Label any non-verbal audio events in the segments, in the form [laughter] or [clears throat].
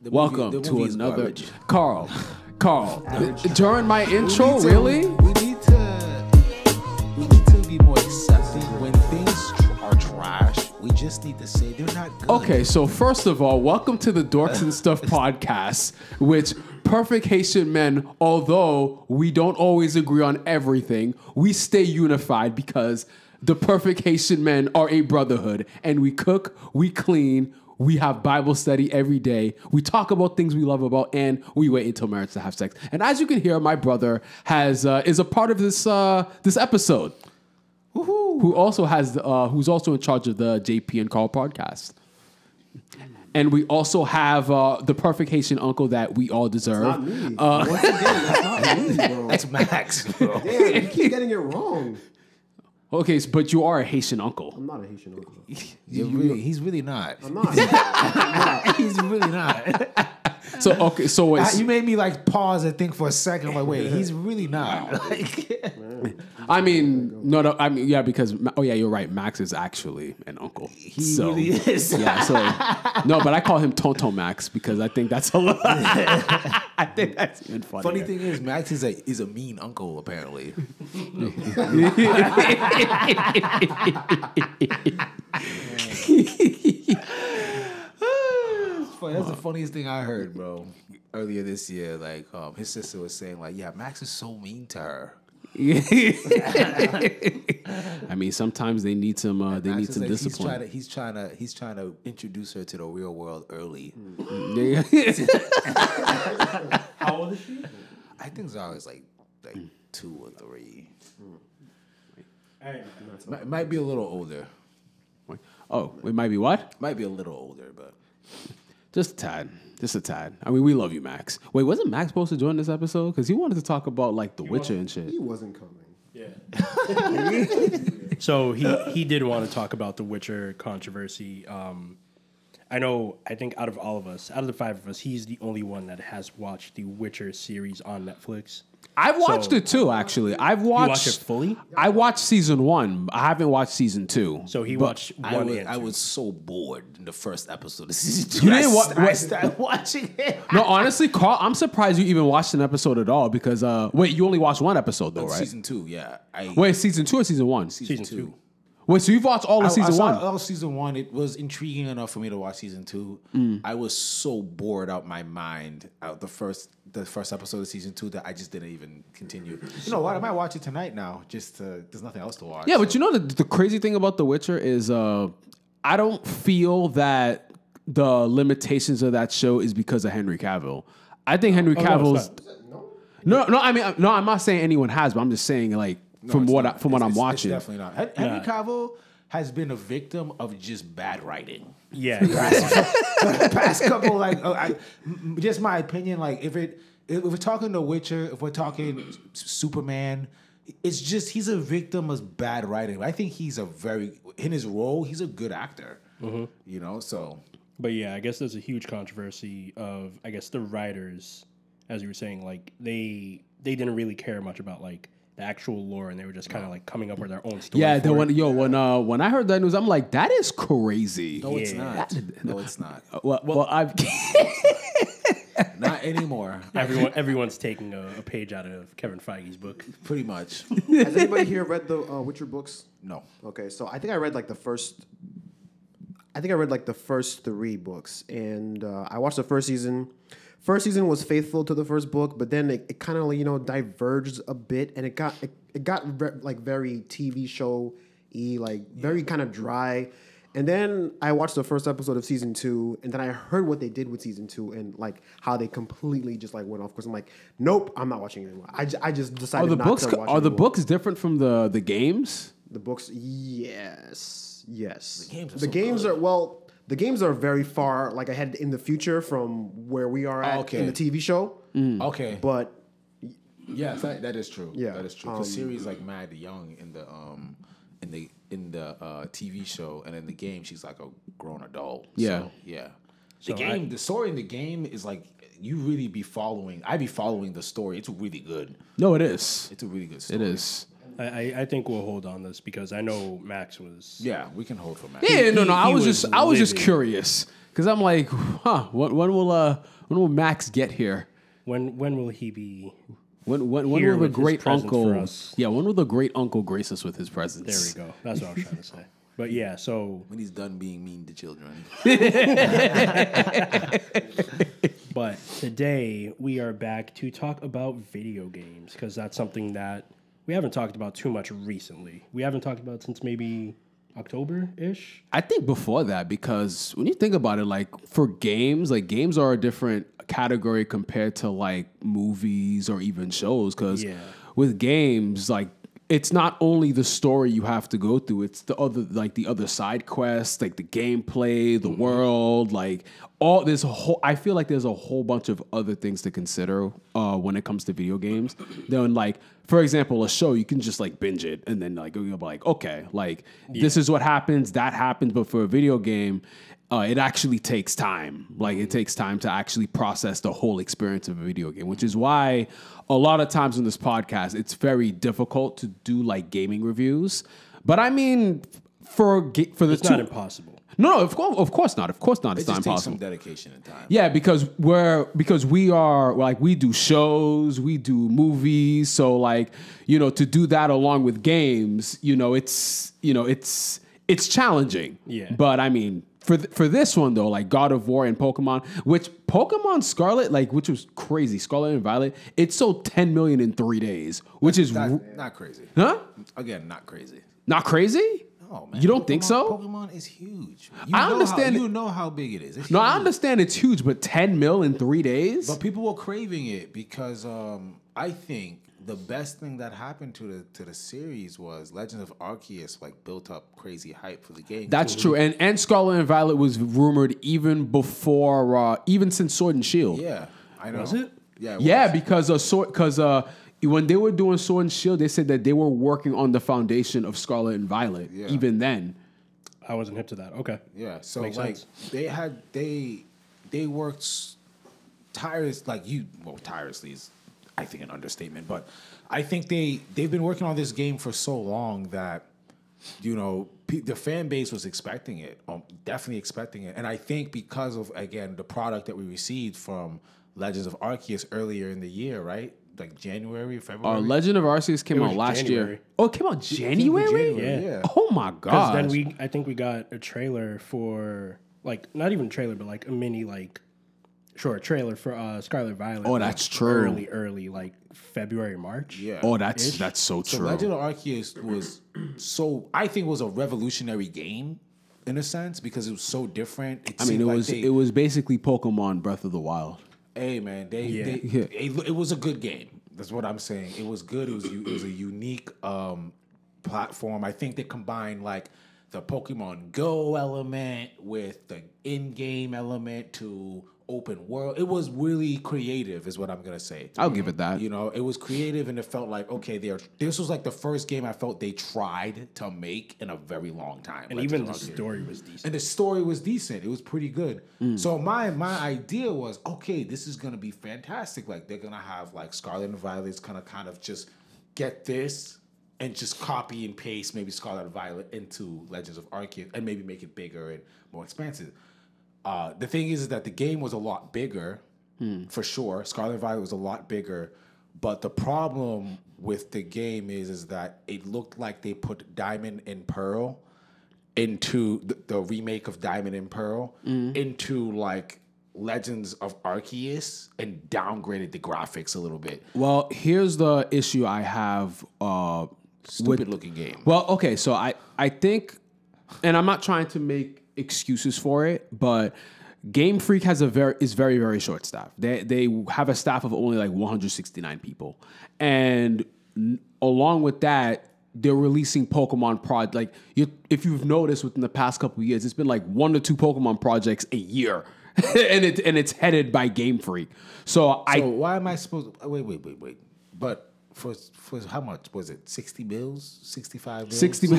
The Welcome movie- to another garbage. [laughs] Carl. Carl, [laughs] during my intro, really? We need to. We need to be more accepting when things are trash. We just need to say they're not good. Okay, so first of all, welcome to the Dorks and Stuff [laughs] podcast, which perfect Haitian men, although we don't always agree on everything, we stay unified because the perfect Haitian men are a brotherhood and we cook, we clean, we have Bible study every day. We talk about things we love about, and we wait until marriage to have sex. And as you can hear, my brother has uh, is a part of this uh, this episode. Who also has uh, who's also in charge of the JP and Carl podcast. And we also have uh, the perfect Haitian uncle that we all deserve. Not me. Uh, Once again, that's not [laughs] me, bro. That's Max, bro. Damn, you keep getting it wrong. Okay, s- but you are a Haitian uncle. I'm not a Haitian uncle. [laughs] You're really, he's really not. I'm not. [laughs] He's really not. [laughs] So okay, so ah, I- you made me like pause and think for a second. Like, wait, he's really not. [laughs] Like, I mean, no, no, I mean, yeah, because oh yeah, you're right. Max is actually an uncle. he so, really is. Yeah, so no, but I call him Tonto Max because I think that's a lot. [laughs] I think that's even funnier. Funny thing is, Max is a is a mean uncle. Apparently, [laughs] Funny, That's the funniest thing I heard, bro. Earlier this year, like um, his sister was saying, like, yeah, Max is so mean to her. [laughs] I mean, sometimes they need some. Uh, they Max need some like, discipline. He's trying to he's trying to he's trying to introduce her to the real world early. Yeah. [laughs] How old is she? I think Zara is like like two or three. Hey, Might, might be a little older. oh, it might be what? Might be a little older, but Just a tad. Just a tad. I mean, we love you, Max. Wait, wasn't Max supposed to join this episode? Because he wanted to talk about like The Witcher and shit. he wasn't coming. yeah. [laughs] so he he did want to talk about the Witcher controversy. Um, I know. I think out of all of us, out of the five of us, he's the only one that has watched the Witcher series on Netflix. I've watched So- it too, actually. I've watched. watched it fully? I watched season one. I haven't watched season two. So he But- watched I one was, and I was so bored in the first episode of [laughs] season two. You didn't wa- st- I wait. started watching it. No, honestly, Carl, I'm surprised you even watched an episode at all because uh wait, you only watched one episode though, right? Season two, yeah. I, Wait, season two or season one? Season two. Wait, so you've watched all I, of season I saw one? all season one. It was intriguing enough for me to watch season two. Mm. I was so bored out my mind out the first the first episode of season two that I just didn't even continue. You know what? I might watch it tonight now. Just to, there's nothing else to watch. Yeah, but you know the, the crazy thing about The Witcher is uh I don't feel that the limitations of that show is because of Henry Cavill. I think Henry Oh, no, Cavill's it's no, no, I mean no, I'm not saying anyone has, but I'm just saying like No, from what not. I, from what I'm it's- watching. It's definitely not. Henry Yeah. Cavill has been a victim of just bad writing. Yeah, [laughs] past couple like uh, I, m- just my opinion like if it if we're talking The Witcher if we're talking Superman it's just he's a victim of bad writing I think he's a very in his role he's a good actor you know so But yeah, I guess there's a huge controversy of I guess the writers, as you were saying, like they they didn't really care much about like the actual lore, and they were just kind of like coming up with their own story. yeah, the for when it. yo when uh when I heard that news, I'm like that is crazy. no it's Yeah. not no it's not [laughs] Well, well, I've [laughs] not anymore [laughs] everyone everyone's taking a, a page out of Kevin Feige's book. pretty much Has anybody here read the uh, Witcher books? no Okay, so I think I read like the first. I think I read like the first three books, and uh, I watched the first season. First season was faithful to the first book, but then it, it kind of you know diverged a bit, and it got it, it got ve- like very TV show y, like very kind of dry. And then I watched the first episode of season two, and then I heard what they did with season two, and like how they completely just like went off course. I'm like, nope, I'm not watching it anymore. I, ju- I just are decided the not books to watch are the anymore. books different from the the games? The books, yes, yes. The games are the so games good. are well. The games are very far, like ahead in the future from where we are at Okay. in the TV show. okay But Yes, that, that is true. Yeah, that is true. um, Because Ciri's like mad young in the um in the in the uh, TV show, and in the game she's like a grown adult. Yeah. so, yeah. The So game, I- the story in the game is like you really be following. I be following the story. It's really good. No, it is. It's a really good It story. is. I, I, I think we'll hold on this because I know Max was. Yeah, we can hold for Max. Yeah, no, he- no. I he was, was just, I was just livid. curious because I'm like, huh? When, when will, uh, when will Max get here? When when will he be? When, when, when will the great uncle? Yeah, when will the great uncle grace us with his presence? There we go. That's what I was trying to say. But yeah, so When he's done being mean to children. [laughs] but today we are back to talk about video games because that's something that we haven't talked about too much recently. We haven't talked about since maybe October ish. I think before that, because when you think about it, like for games, like games are a different category compared to like movies or even shows. Because Yeah. with games, like it's not only the story you have to go through; it's the other, like the other side quests, like the gameplay, the world, like all. There's a whole. I feel like there's a whole bunch of other things to consider uh, when it comes to video games. [clears throat] Then, like for example, a show you can just like binge it and then like you'll be like, okay, like this is what happens, that happens. But for a video game, uh, it actually takes time. Like it takes time to actually process the whole experience of a video game, which is why a lot of times in this podcast, it's very difficult to do like gaming reviews. But I mean, for for the It's two, not impossible. no, no, of course, of course not, of course not. It It's not just takes some impossible. dedication and time. Yeah, because we're because we are like we do shows, we do movies, so like you know to do that along with games, you know it's you know it's it's challenging. Yeah. But I mean for th- for this one though, like God of War and Pokemon, which Pokemon Scarlet, like which was crazy, Scarlet and Violet, it sold 10 million in three days, which is Not, r- not crazy. huh? Again, not crazy. Not crazy. Oh man, You don't think so? Pokemon is huge. You I understand How, you know how big it is. It's No, I understand it's huge, but 10 mil in three days. But people were craving it because um, I think the best thing that happened to the to the series was Legend of Arceus like built up crazy hype for the game. That's true, and and Scarlet and Violet was rumored even before, uh, even since Sword and Shield. yeah, I know. Was it? Yeah, it Yeah, was. because uh, sword, because uh, when they were doing Sword and Shield, they said that they were working on the foundation of Scarlet and Violet. Yeah. Even then, I wasn't hip to that. Okay. Yeah, so Makes like sense. they had they they worked s- tireless like you well tirelessly is I think an understatement, but I think they they've been working on this game for so long that you know pe- the fan base was expecting it, um, definitely expecting it, and I think because of again the product that we received from Legends of Arceus earlier in the year, right? Like January, February. uh, Legend of Arceus came out last January. year. Oh, it came out January. January, Yeah. yeah. Oh my god! then we, I think we got a trailer for like not even a trailer, but like a mini like short trailer for uh Scarlet Violet. Oh, like, that's true. Early, early, like February, March. Yeah. oh, that's that's so true. So true. Legend of Arceus was [clears throat] so I think it was a revolutionary game in a sense because it was so different. It I mean, it like was they- it was basically Pokemon Breath of the Wild. Hey man, they, Yeah. they [laughs] Yeah. it, it was a good game. That's what I'm saying. It was good. It was it was a unique um, platform. I think they combined like the Pokemon Go element with the in-game element to open world. It was really creative, is what I'm gonna say. I'll give it that. You know, it was creative and it felt like okay, they're this was like the first game I felt they tried to make in a very long time. And Legend even the story was decent. and the story was decent. It was pretty good. Hmm. So my my idea was, okay, this is gonna be fantastic. Like they're gonna have like Scarlet and Violet's gonna kind of just get this and just copy and paste maybe Scarlet and Violet into Legends of Arceus and maybe make it bigger and more expansive. Uh, the thing is, is that the game was a lot bigger, for sure. Scarlet Violet was a lot bigger, but the problem with the game is, is that it looked like they put Diamond and Pearl into the, the remake of Diamond and Pearl into like Legends of Arceus and downgraded the graphics a little bit. Well, here's the issue I have uh, Stupid looking game. Well, okay, so I I think, and I'm not trying to make excuses for it, but Game Freak has a very is very very short staff. They they have a staff of only like 169 people, and n- along with that. They're releasing Pokemon prod like you, if you've noticed within the past couple years, it's been like one to two Pokemon projects a year, [laughs] and it and it's headed by Game Freak. So I So why am I supposed? Wait, wait, wait, wait. But for for how much was it? Sixty bills, sixty five bills. Sixty. [laughs]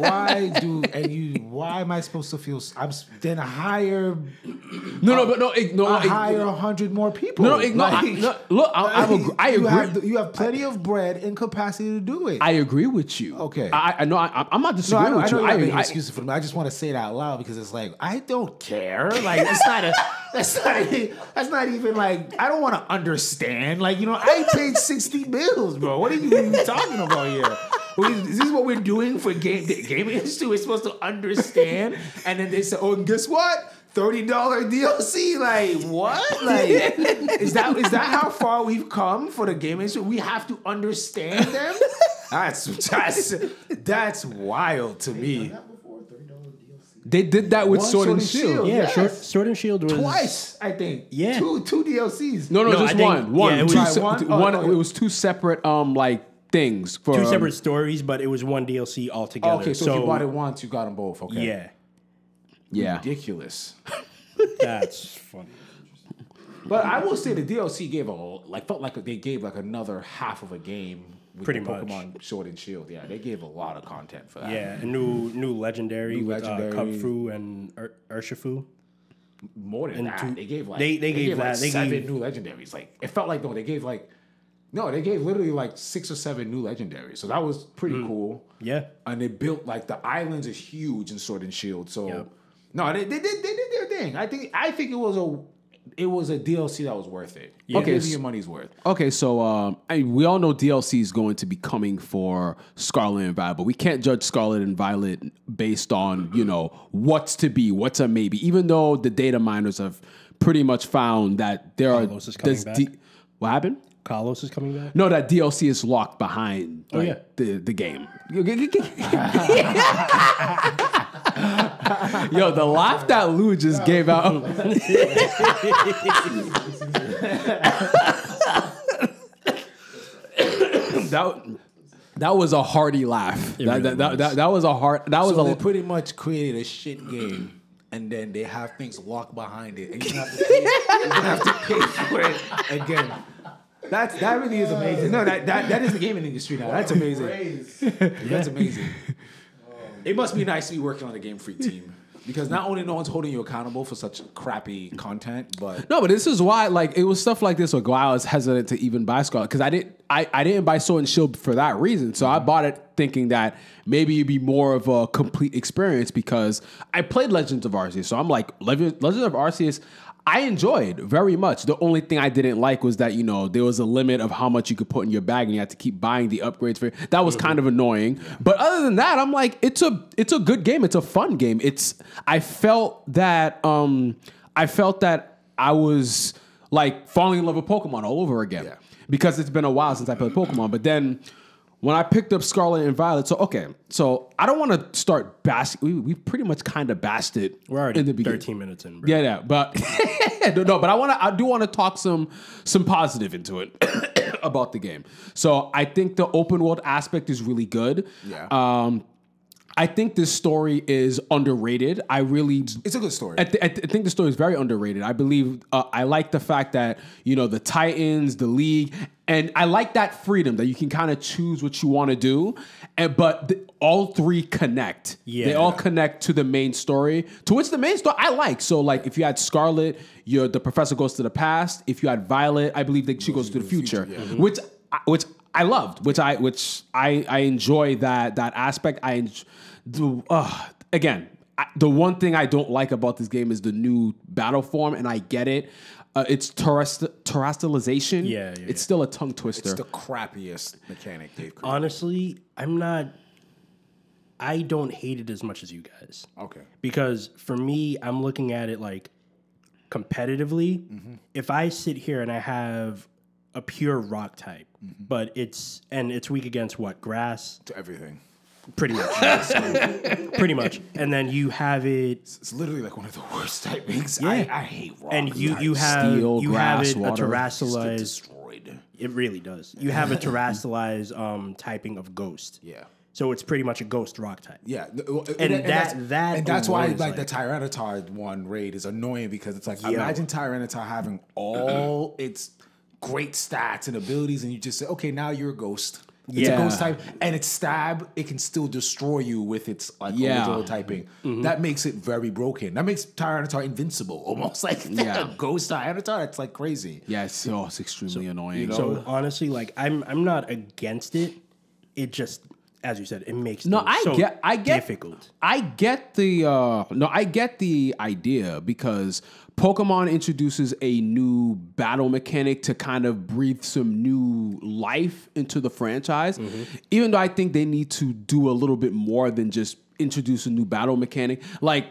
Why do and you? Why am I supposed to feel? I'm then hire no, no, but no, no, I hire a hundred more people. no, no, ig- no, I- no, Look, I, I, agree- I you. Have, you have plenty of bread and capacity to do it. I agree with you. Okay. I, I know. I, I'm not disagreeing know, I with know you. not making I, excuses for them. I just want to say it out loud because it's like I don't care. Like it's not a. [laughs] That's not. A, that's not even like I don't want to understand. Like you know, I paid sixty bills, bro. What are you even talking about here? Is this what we're doing for game the gaming industry? We're supposed to understand, and then they say, "Oh, and guess what? Thirty dollar DLC." Like what? Like is that is that how far we've come for the gaming industry? We have to understand them. That's that's that's wild to me. They did that with One Sword and Sword and Shield. Shield. Yeah, Yes. Sword, Sword and Shield was Twice, I think. Yeah. two two DLCs. No, no, No, just think- one. One. yeah, it two was- se- One? one- Oh, oh, It was two separate um like things for two um, separate stories, but it was one DLC altogether. Okay, so, if you bought it once, you got them both. Okay. yeah, Yeah. Ridiculous. [laughs] that's funny. But I will say the DLC gave a like felt like they gave like another half of a game with Pretty the much. Pokemon Sword and Shield. Yeah, they gave a lot of content for that. Yeah, a new new legendary New with legendary. Uh, Kubfu and Ur- Urshifu. More than And that, two- they gave like they- they gave like that- they seven gave- new legendaries. Like it felt like no, they gave like no, they gave literally like six or seven new legendaries. So that was pretty Mm. cool. Yeah, and they built like the islands is huge in Sword and Shield. So Yep. no, they, they did they did their thing. I think I think it was a it was a DLC that was worth it. Okay, Okay, s- your money's worth. Okay, so um, I we all know DLC is going to be coming for Scarlet and Violet, but we can't judge Scarlet and Violet based on you know what's to be, what's a maybe. Even though the data miners have pretty much found that there are Carlos is coming there's back. what happened? Carlos is coming back. No, that DLC is locked behind oh, like, yeah. the the game. [laughs] Yo, the laugh that Lou just gave out. [laughs] that that was a hearty laugh. That, really that, that, was. that, that was a heart. That was So a they pretty much created a shit game, and then they have things locked behind it, and you have to pay, you have to pay for it again. That's that really is amazing. No, that, that that is the gaming industry now. That's amazing. [laughs] That's amazing. Um, it must be nice to be working on a Game Freak team because not only no one's holding you accountable for such crappy content, but No, but this is why, like, it was stuff like this where I was hesitant to even buy Scarlet because I didn't, I, I didn't buy Sword and Shield for that reason. So I bought it thinking that maybe it'd be more of a complete experience because I played Legends of Arceus. So I'm like, Legend- Legends of Arceus, I enjoyed very much. The only thing I didn't like was that you know there was a limit of how much you could put in your bag, and you had to keep buying the upgrades for. That was kind of annoying. But other than that, I'm like, it's a it's a good game. It's a fun game. It's I felt that um I felt that I was like falling in love with Pokemon all over again Yeah. because it's been a while since I played Pokemon. But then when I picked up Scarlet and Violet, so okay, so I don't want to start bashing. We, we pretty much kind of basted. We're already in the beginning. 13 minutes in. Bro. Yeah, yeah, but [laughs] no, no, but I want to. I do want to talk some some positive into it [coughs] about the game. So I think the open world aspect is really good. Yeah. Um, I think this story is underrated. I really it's a good story. I, th- I, th- I think the story is very underrated. I believe uh, I like the fact that you know the Titans, the league, and I like that freedom that you can kind of choose what you want to do. And but all three connect. Yeah. they all connect to the main story. To which the main story I like. So like if you had Scarlet, you're the professor goes to the past. If you had Violet, I believe that she goes to the future, which I- which I loved. Which I which I I enjoy that that aspect. I enjoy, the, uh, again I, the one thing I don't like about this game is the new battle form, and I get it. Uh, it's terrest- terrestrialization. Yeah, yeah, it's yeah. still a tongue twister. it's the crappiest mechanic they've created. Honestly, I'm not. I don't hate it as much as you guys. okay. because for me, I'm looking at it like competitively. Mm-hmm. If I sit here and I have a pure rock type, Mm-hmm. but it's and it's weak against what grass, To everything. Pretty much, So, [laughs] pretty much, and then you have it, It's literally like one of the worst typings. Yeah. I, I hate rock. and you you have Steel, you grass, have it water. a Just terrestrialized. destroyed. It really does. You have a [laughs] terrestrialized um, typing of ghost. Yeah. So it's pretty much a ghost rock type. Yeah, th- well, And that's- that- that and that's why alone is like, the like- Tyranitar one raid is annoying because it's like Yo. imagine Tyranitar having all its great stats and abilities, and you just say, okay, now you're a ghost. It's Yeah. a ghost type, and it's stab. It can still destroy you with its like Yeah. original typing. Mm-hmm. That makes it very broken. That makes Tyranitar invincible, [laughs] almost like [laughs] Yeah. a ghost Tyranitar. It's like crazy. Yeah, it's, oh, it's extremely annoying. So honestly, like I'm I'm not against it. It just, as you said, it makes No, I so get, I get, difficult. I get the, uh, no, I get the idea because Pokemon introduces a new battle mechanic to kind of breathe some new life into the franchise. Even though I think they need to do a little bit more than just introduce a new battle mechanic, like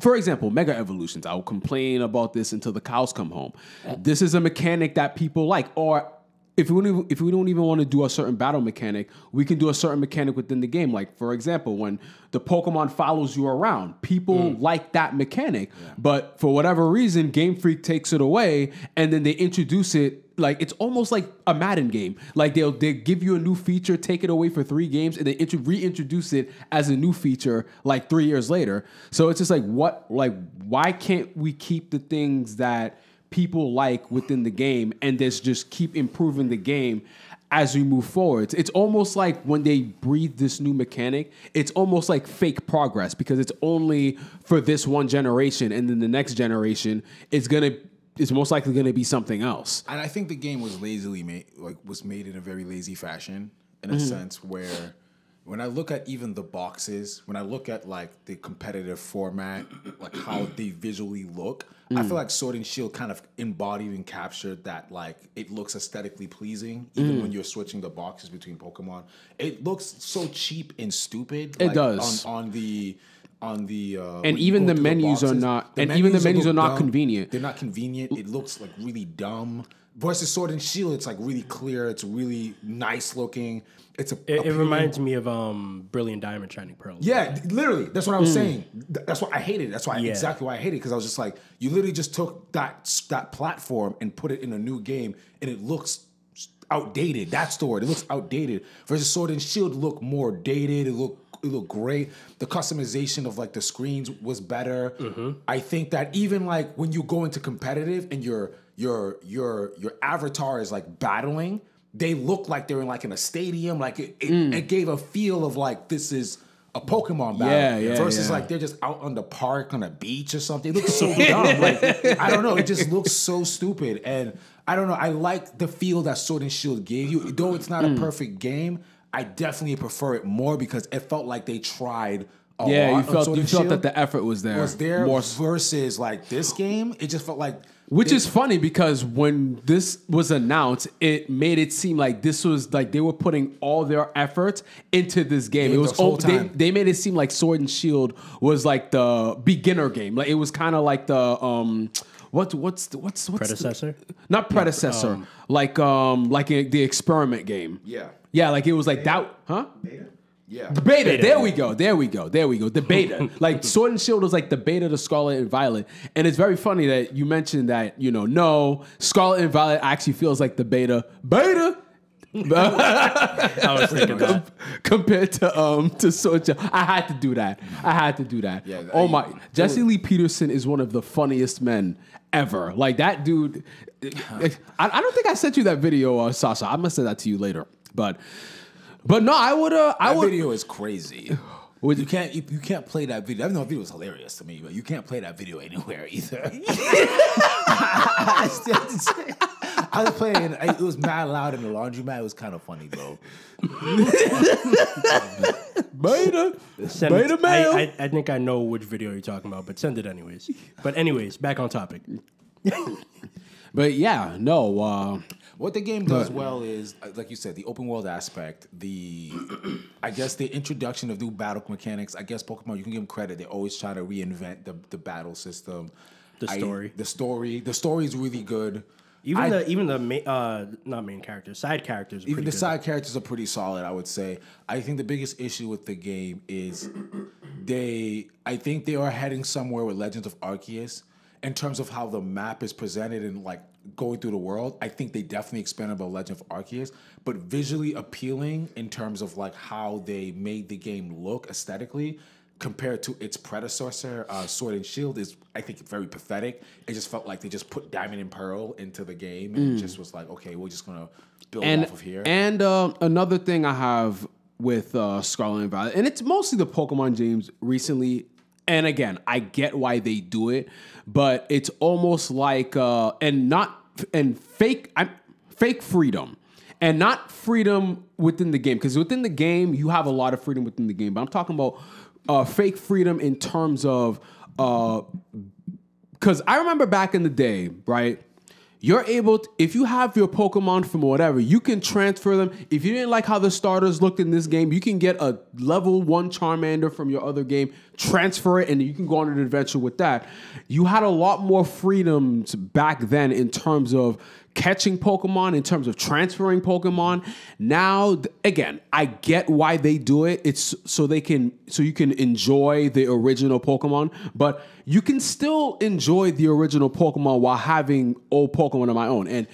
for example, Mega Evolutions. I will complain about this until the cows come home. This is a mechanic that people like, or if we don't even, if we don't even want to do a certain battle mechanic, we can do a certain mechanic within the game. Like for example, when the Pokemon follows you around, people mm. like that mechanic, but for whatever reason, Game Freak takes it away, and then they introduce it. Like it's almost like a Madden game. Like they'll they give you a new feature, take it away for three games, and then intro- reintroduce it as a new feature like three years later. So it's just like what like why can't we keep the things that people like within the game and just just keep improving the game as we move forward. It's, almost like when they breathe this new mechanic, it's almost like fake progress because it's only for this one generation and then the next generation it's gonna it's most likely gonna be something else. And I think the game was lazily made, like was made in a very lazy fashion, in a Mm-hmm. sense where when I look at even the boxes, when I look at like the competitive format, like how they visually look, I Mm. feel like Sword and Shield kind of embodied and captured that like it looks aesthetically pleasing, even Mm. when you're switching the boxes between Pokemon. It looks so cheap and stupid. It like, does. on, on the. On the uh, And even the menus are boxes, not- and even the menus are not dumb. convenient. They're not convenient. It looks like really dumb. Versus Sword and Shield, it's like really clear. It's really nice looking. It's a. It, it reminds me of um, Brilliant Diamond, Shining Pearl. Yeah, literally. That's what I was saying. That's why I hated it. That's why Yeah. exactly why I hated it because I was just like, you literally just took that that platform and put it in a new game, and it looks outdated. That's the word. It looks outdated. Versus Sword and Shield look more dated. It look it looked great. The customization of like the screens was better. I think that even like when you go into competitive and your your your your avatar is like battling, they look like they're in like in a stadium. Like it, it, it gave a feel of like this is a Pokemon battle. Yeah, yeah, Versus yeah. like they're just out on the park on a beach or something. It looks so [laughs] dumb. Like I don't know. It just looks so stupid. And I don't know. I like the feel that Sword and Shield gave you. Though it's not Mm. a perfect game, I definitely prefer it more because it felt like they tried a Yeah, lot you felt you felt Shield. that the effort was there. was there more versus like this game. It just felt like Which is funny because when this was announced, it made it seem like this was like they were putting all their efforts into this game. It was the whole oh, they, time. they made it seem like Sword and Shield was like the beginner game. Like it was kind of like the um what what's the, what's what's the- Predecessor? not predecessor, like um like a, the experiment game. Yeah. Yeah, like it was like that, huh? Yeah. The beta, There we go. There we go. There we go. The beta. [laughs] like Sword and Shield was like the beta to Scarlet and Violet. And it's very funny that you mentioned that, you know, no, Scarlet and Violet actually feels like the beta. Beta [laughs] I was thinking that. [laughs] compared to um to Sword. I had to do that. I had to do that. Yeah, oh I- my Jesse Lee Peterson is one of the funniest men ever. Like that dude. I, I don't think I sent you that video, uh, Sasha. I'm gonna send that to you later. But but no, I would uh I That would video is crazy. Would- you can't you, you can't play that video. I know that video was hilarious to me, but you can't play that video anywhere [laughs] either. [laughs] [laughs] I was playing. It was mad loud in the laundromat. It was kind of funny, bro. beta. Send Beta it, male. I, I, I think I know which video you're talking about, but send it anyways. But anyways, back on topic. But yeah, no. Uh, What the game does well is, uh, like you said, the open world aspect. The, [clears throat] I guess the introduction of new battle mechanics. I guess Pokemon, you can give them credit. They always try to reinvent the the battle system. The I- story. the story, the story is really good. Even I- the even the ma- uh not main characters, side characters. Are Even pretty the good. side characters are pretty solid, I would say. I think the biggest issue with the game is they I think they are heading somewhere with Legends of Arceus in terms of how the map is presented and like going through the world. I think they definitely expanded about Legend of Arceus, but visually appealing in terms of like how they made the game look aesthetically. compared to its predecessor, uh, Sword and Shield, is I think very pathetic. It just felt like they just put Diamond and Pearl into the game and just was like, okay, we're just gonna build and off of here. and uh, another thing I have with uh, Scarlet and Violet, and it's mostly the Pokemon games recently. And again, I get why they do it, but it's almost like uh, and not and fake I'm fake freedom. And not freedom within the game, because within the game you have a lot of freedom within the game. But I'm talking about uh, fake freedom in terms of uh, because I remember back in the day, right? You're able, to, if you have your Pokemon from whatever, you can transfer them. If you didn't like how the starters looked in this game, you can get a level one Charmander from your other game, transfer it, and you can go on an adventure with that. You had a lot more freedoms back then in terms of catching Pokemon, in terms of transferring Pokemon. Now, again, I get why they do it. It's so they can, so you can enjoy the original Pokemon, but you can still enjoy the original Pokemon while having old Pokemon of my own. And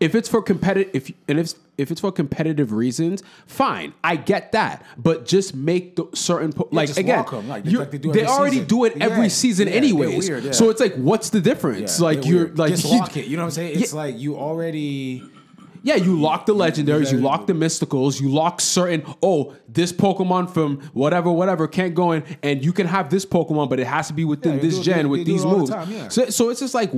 if it's for competitive, if and if if it's for competitive reasons, fine, I get that. But just make the certain po- like just again, like they- like they do they already season. do it every Yeah, season yeah, they're anyways. weird, yeah. So it's like, what's the difference? Yeah, like you're like just you- lock it. You know what I'm saying? It's like you already. yeah, you lock the legendaries, you lock the mysticals, you lock certain. Oh, this Pokemon from whatever, whatever can't go in, and you can have this Pokemon, but it has to be within Yeah, this gen with these all the moves. time, yeah. So, so it's just like,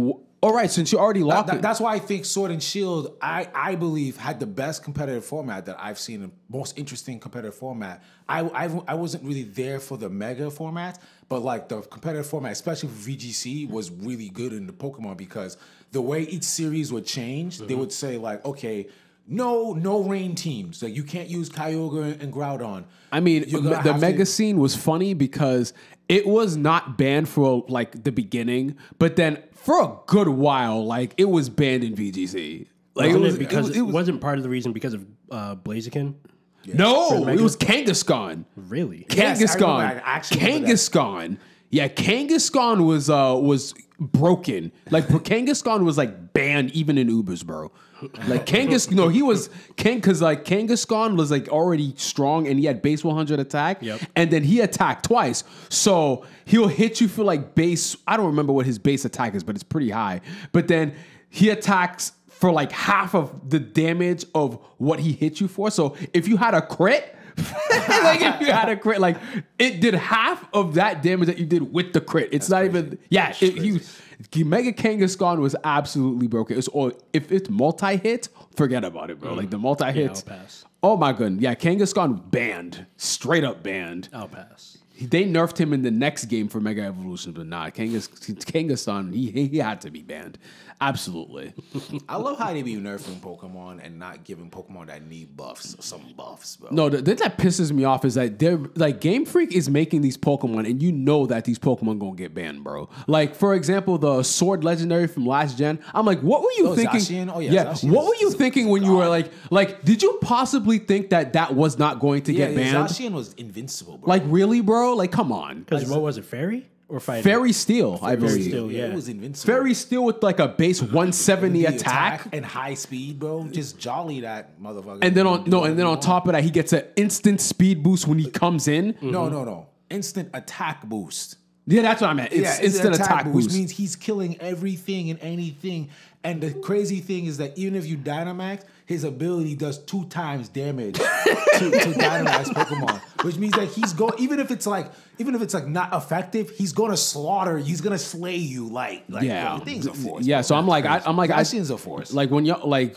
all right, since you already That- locked that- it, that's why I think Sword and Shield, I, I believe, had the best competitive format that I've seen, the most interesting competitive format. I, I, I wasn't really there for the mega format, but like the competitive format, especially for VGC, was really good in the Pokemon because the way each series would change, they Mm-hmm. would say like, okay, no, no rain teams. Like you can't use Kyogre and Groudon. I mean, the have mega to- scene was funny because it was not banned for like the beginning, but then for a good while, like it was banned in VGC. Like Wasn't it was it because it it, was, was, not part of the reason because of uh, Blaziken? no, it was Kangaskhan. Really? Yes, I Kangaskhan. I actually. Kangaskhan. Yeah, Kangaskhan was uh was broken. Like Kangaskhan was like banned even in Ubers, bro. Like Kangas, no, he was Kang because like Kangaskhan was like already strong and he had base 100 attack. Yep. And then he attacked twice, so he'll hit you for like base. I don't remember what his base attack is, but it's pretty high. But then he attacks for like half of the damage of what he hit you for. So if you had a crit. [laughs] like if you had a crit, like it did half of that damage that you did with the crit. It's not even yeah. It, he, Mega Kangaskhan was absolutely broken. It's all if it's multi hit, forget about it, bro. Mm. Like the multi hits. I'll. Oh my goodness, yeah, Kangaskhan banned, straight up banned. I'll pass. They nerfed him in the next game for Mega Evolution, but nah, Kangas, Kangaskhan, he he had to be banned. Absolutely. I love how they be nerfing Pokemon and not giving Pokemon that need buffs, some buffs, bro. No, the thing that pisses me off is that they're like Game Freak is making these Pokemon, and you know that these Pokemon gonna get banned, bro. Like for example, the Sword Legendary from last gen. I'm like, what were you Oh, thinking? Zacian? Oh, yeah, yeah. Zacian What were you thinking when you were like, like, did you possibly think that that was not going to yeah, get yeah, banned? Zacian was invincible, bro. Like really, bro? Like come on. Because what was it, Fairy or Fighting? Fairy Steel, I Fairy believe. Steel. yeah, yeah. it was invincible. Fairy Steel with like a base 170 The attack. and high speed, bro. Just jolly that motherfucker. And then on no, and then on top of that, he gets an instant speed boost when he comes in. no, no, no, instant attack boost. Yeah, that's what I meant. It's yeah, instant attack, boost. which means he's killing everything and anything. And the crazy thing is that even if you Dynamax, his ability does two times damage to, to [laughs] Dynamax Pokemon, which means that he's going. Even if it's like, even if it's like not effective, he's gonna slaughter. He's gonna slay you. Like, like yeah, thing's a force. Yeah, bro. so I'm like, I, I'm like, I, Zacian's a force. Like when you like,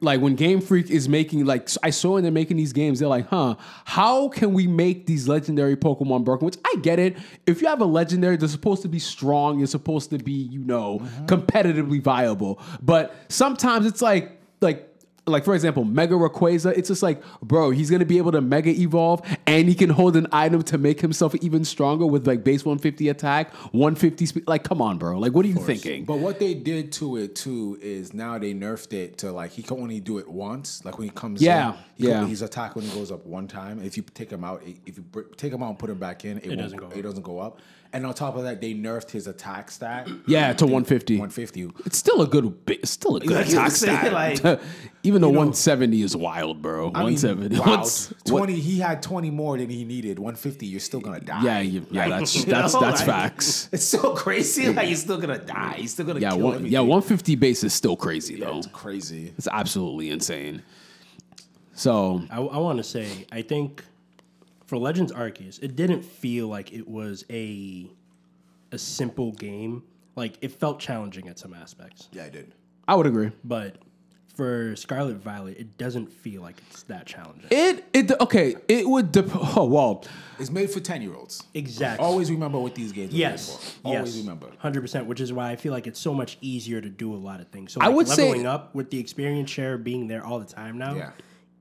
like when Game Freak is making like, I saw when they're making these games, they're like, huh, how can we make these legendary Pokemon broken? Which I get it. If you have a legendary, they're supposed to be strong. You're supposed to be, you know, Mm-hmm. competitively viable. But sometimes it's like, like. Like for example, Mega Rayquaza, it's just like, bro, he's gonna be able to Mega Evolve, and he can hold an item to make himself even stronger with like base 150 attack, 150 speed. Like, come on, bro. Like, what are you thinking? But what they did to it too is now they nerfed it to like he can only do it once. Like when he comes, Yeah, in, he yeah. can- he's attack when he goes up one time. If you take him out, if you br- take him out and put him back in, it, won't, doesn't go It up. doesn't go up. And on top of that, they nerfed his attack stat. Yeah, to 150. 150. It's still a good, bi- it's still a good Like, attack you say, stat. like- [laughs] Even though 170 is wild, bro. I mean, 170. wild. What's- what- Twenty. He had twenty more than he needed. One fifty. You're still gonna die. Yeah, you, yeah, that's You that's know, that's like, facts. [laughs] It's so crazy. Like you're still gonna die. You're still gonna Yeah, kill one, everything. yeah, 150 base is still crazy Yeah, though. It's crazy. It's absolutely insane. So I, I want to say, I think for Legends Arceus, it didn't feel like it was a a simple game. Like it felt challenging at some aspects, Yeah, I did. I would agree. but for Scarlet Violet, it doesn't feel like it's that challenging. It it okay. It would dep- oh well. It's made for ten year olds. exactly. Always remember what these games. Are Yes. made for. Always yes. remember. Hundred percent. Which is why I feel like it's so much easier to do a lot of things. So I like, would say- leveling up with the experience share being there all the time now. Yeah.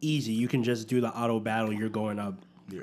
Easy. You can just do the auto battle. You're going up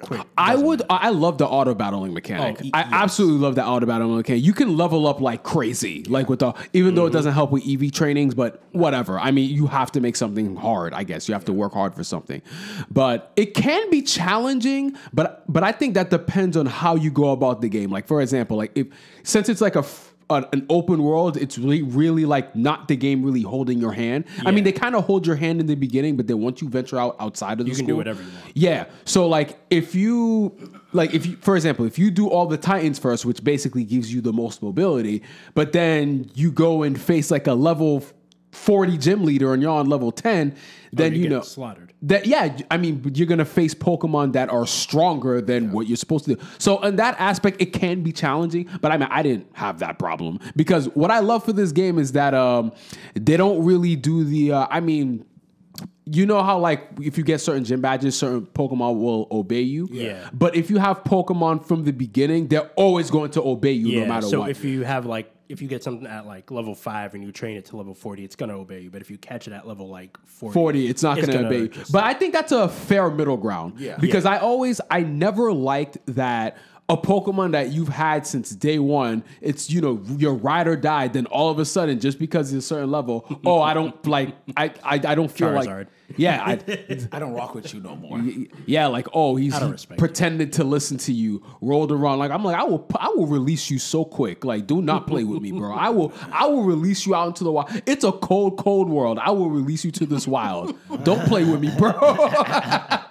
quick. I would. matter. I love the auto battling mechanic. Oh, e- I yes. absolutely love the auto battling mechanic. You can level up like crazy, like with the. Even though it Mm-hmm. doesn't help with EV trainings, but whatever. I mean, you have to make something hard. I guess you have to work hard for something, but it can be challenging. But but I think that depends on how you go about the game. Like for example, like if since it's like a. f- An, an open world, it's really, really like not the game really holding your hand. I mean, they kind of hold your hand in the beginning, but then once you venture out outside of the school, You can do whatever you want. yeah. So like if you like if you for example, if you do all the Titans first, which basically gives you the most mobility, but then you go and face like a level 40 gym leader and you're on level 10, then you're you getting know slaughtered. That yeah, I mean you're gonna face Pokemon that are stronger than what you're supposed to do. So in that aspect, it can be challenging. But I mean, I didn't have that problem because what I love for this game is that um, they don't really do the. Uh, I mean, you know how like if you get certain gym badges, certain Pokemon will obey you. Yeah. But if you have Pokemon from the beginning, they're always going to obey you Yeah. no matter so what. if you have like if you get something at like level five and you train it to level forty, it's gonna obey you. But if you catch it at level like forty, 40 it's not going to obey you just- but i think that's a fair middle ground Yeah. because i always i never liked that a pokemon that you've had since day one it's you know your ride or die then all of a sudden just because it's a certain level [laughs] oh i don't like i i, I don't feel Charizard. like yeah I, [laughs] I don't rock with you no more. yeah like oh he's I don't he respect pretended to listen to you rolled around. Like i'm like i will i will release you so quick. Like do not play with me bro. I will i will release you out into the wild. It's a cold cold world. I will release you to this wild. Don't play with me bro [laughs]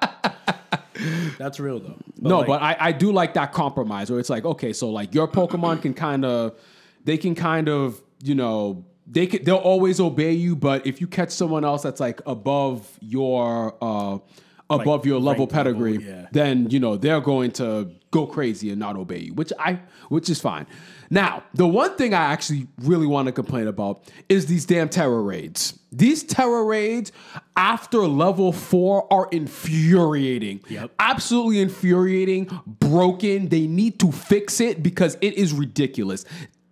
that's real though. no like, but I, I do like that compromise where it's like okay so like your pokemon can kind of they can kind of you know they can they'll always obey you but if you catch someone else that's like above your uh above your level ranked level, pedigree yeah. then you know they're going to go crazy and not obey you which i which is fine now the one thing i actually really want to complain about is these damn Tera raids. These Tera raids after level four are infuriating. Yep. absolutely infuriating broken they need to fix it because it is ridiculous.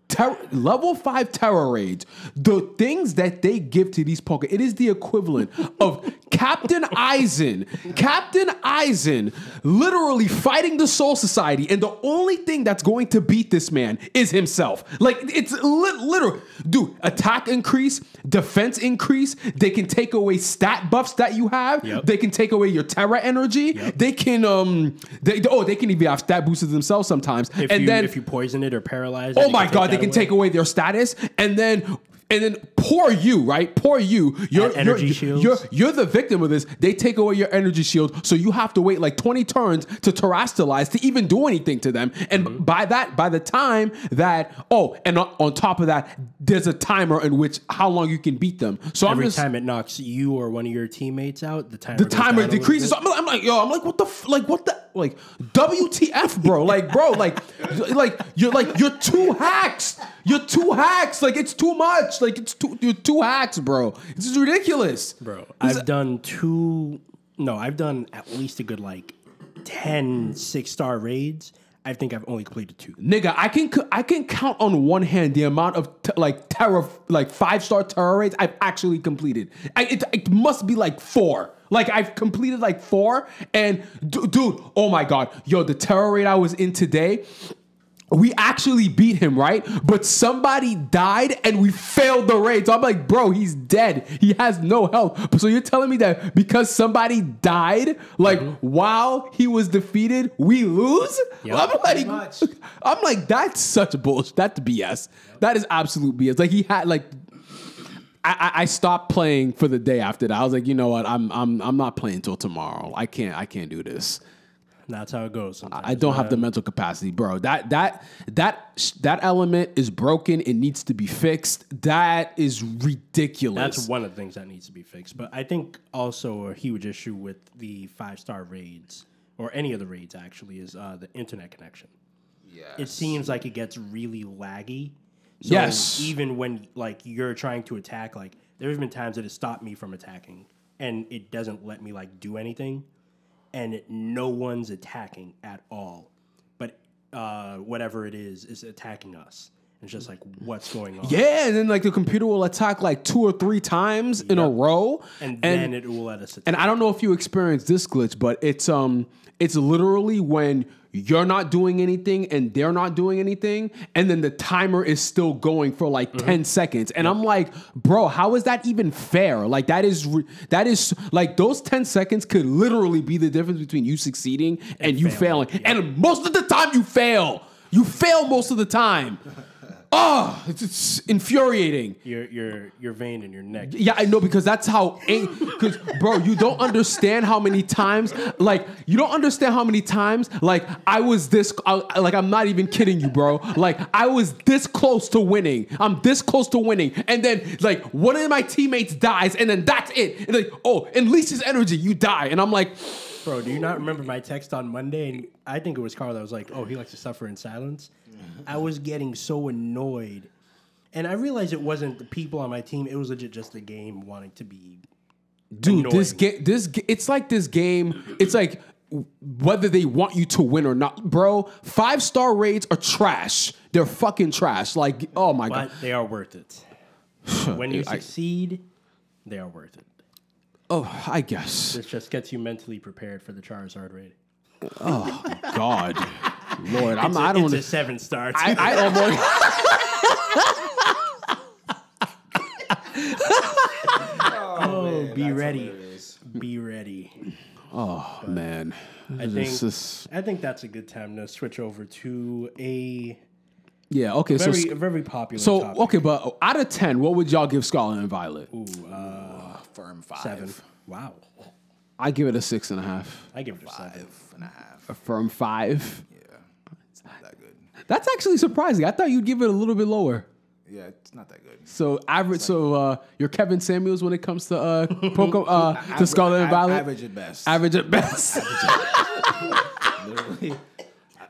Ter- level five Tera raids, the things that they give to these Pokemon, it is the equivalent [laughs] of Captain Aizen, Captain Aizen, literally fighting the Soul Society, and the only thing that's going to beat this man is himself. Like it's li- literal, dude. Attack increase, defense increase. They can take away stat buffs that you have. Yep. They can take away your Tera energy. They can um, they, oh, they can even have stat boosters themselves sometimes. if and you then if you poison it or paralyze it, Oh my god, they can away. take away their status and then and then poor you, right? Poor you. You're energy you're, shields. You're you're the victim of this. They take away your energy shield, so you have to wait like 20 turns to terrestrialize to even do anything to them. And Mm-hmm. by that, by the time that oh, and on, top of that, there's a timer in which how long you can beat them. So Every I'm just time it knocks you or one of your teammates out, the timer the timer decreases. So I'm, I'm like, yo, I'm like, what the, f- like, what the, like, WTF, bro? [laughs] Like, bro, like, like, you're like, you're two hacks. You're two hacks. Like, it's too much. Like, it's two, two hacks, bro. This is ridiculous, bro. I've done two. No, I've done at least a good like 10 six star raids. I think I've only completed two. Nigga, I can I can count on one hand the amount of t- like Tera like five star Tera raids I've actually completed. I, it, it must be like four. Like I've completed like four, and d- dude, oh my god, yo, the Tera raid I was in today. We actually beat him, right? But somebody died and we failed the raid. So I'm like, bro, he's dead. He has no health. So you're telling me that because somebody died, like mm-hmm. while he was defeated, we lose? Yep. I'm like, much. [laughs] I'm like, that's such bullshit. That's BS. That is absolute BS. Like he had like I, I stopped playing for the day after that. I was like, you know what? I'm I'm I'm not playing until tomorrow. I can't I can't do this. That's how it goes. Sometimes, I don't have the mental capacity, bro. That that that that element is broken. It needs to be fixed. That is ridiculous. That's one of the things that needs to be fixed. But I think also a huge issue with the five star raids or any of the raids actually is uh, the internet connection. Yeah. It seems like it gets really laggy. So Yes. Even when like you're trying to attack, like there's been times that it stopped me from attacking, and it doesn't let me like do anything, and it, no one's attacking at all. But uh, whatever it is is attacking us. It's just like what's going on. yeah, and then like the computer will attack like two or three times in a row, And then it will let us attack. and I don't know if you experienced this glitch, but it's um it's literally when you're not doing anything and they're not doing anything, and then the timer is still going for like Mm-hmm. 10 seconds. And I'm like, bro, how is that even fair? Like that is re- that is like those 10 seconds could literally be the difference between you succeeding and, you failing, failing. And most of the time you fail. You fail most of the time. [laughs] Oh, it's, it's infuriating. your your your vein in your neck. Yeah, I know because that's how. Because, bro, you don't understand how many times, like, you don't understand how many times, like, I was this, I, like, I'm not even kidding you, bro. Like, I was this close to winning. I'm this close to winning, and then, like, one of my teammates dies, and then that's it. And like, oh, unleashes energy, you die, and I'm like, Bro, do you not remember my text on Monday? And I think it was Carl that was like, "Oh, he likes to suffer in silence." I was getting so annoyed, and I realized it wasn't the people on my team; it was legit just the game wanting to be. dude, this game, this, ga- it's like this game. It's like whether they want you to win or not, bro. Five star raids are trash. They're fucking trash. Like, oh my god. But they are worth it. [sighs] when you succeed, they are worth it. Oh, I guess. This just gets you mentally prepared for the Charizard raid. Oh god, Lord, I'm. It's I a- don't. It's a seven star. I, I almost. [laughs] oh, oh be ready. Be ready. Oh man, I This think is- I think that's a good time to switch over to a yeah. Okay, very so very popular. so topic. okay, but out of ten, what would y'all give Scarlet and Violet? Uh, firm five. seven. Wow, I give it a six and a half. I give it a seven. Five and a half. A firm five. Yeah. It's not that good. That's actually surprising. I thought you'd give it a little bit lower. Yeah, it's not that good. So average. So uh, you're Kevin Samuels when it comes to uh, [laughs] Poke, uh to Scarlet and Aver- Violet. Average at best. [laughs] Average at best. Literally.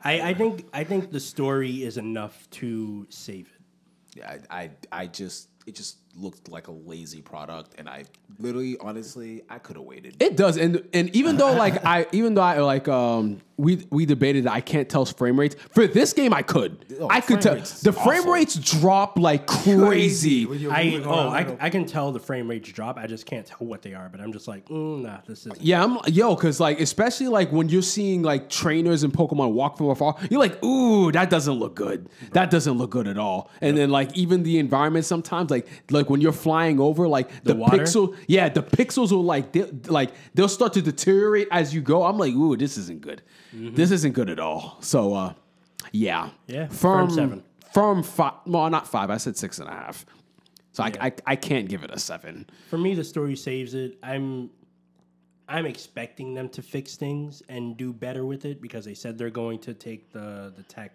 I, I think I think the story is enough to save it. Yeah, I, I, I just, it just looked like a lazy product, and I literally, honestly, I could have waited. It does, and and even though like [laughs] I even though I like um we we debated that I can't tell frame rates for this game I could Oh, I could tell the frame awful. rates drop like crazy. When you're I moving oh. I, I can tell the frame rates drop. I just can't tell what they are. But I'm just like, mm, nah, this is Yeah, I'm yo, cause like especially like when you're seeing like trainers and Pokemon walk from afar, you're like, ooh, that doesn't look good. That doesn't look good at all. And then like even the environment sometimes, like like when you're flying over, like the, water? pixel, yeah, the pixels will like they, like they'll start to deteriorate as you go. I'm like, ooh, this isn't good. This isn't good at all. So uh, yeah, Yeah, firm seven. firm five. Well, not five. I said six and a half. So I, I I can't give it a seven. for me. The story saves it. I'm I'm expecting them to fix things and do better with it because they said they're going to take the the tech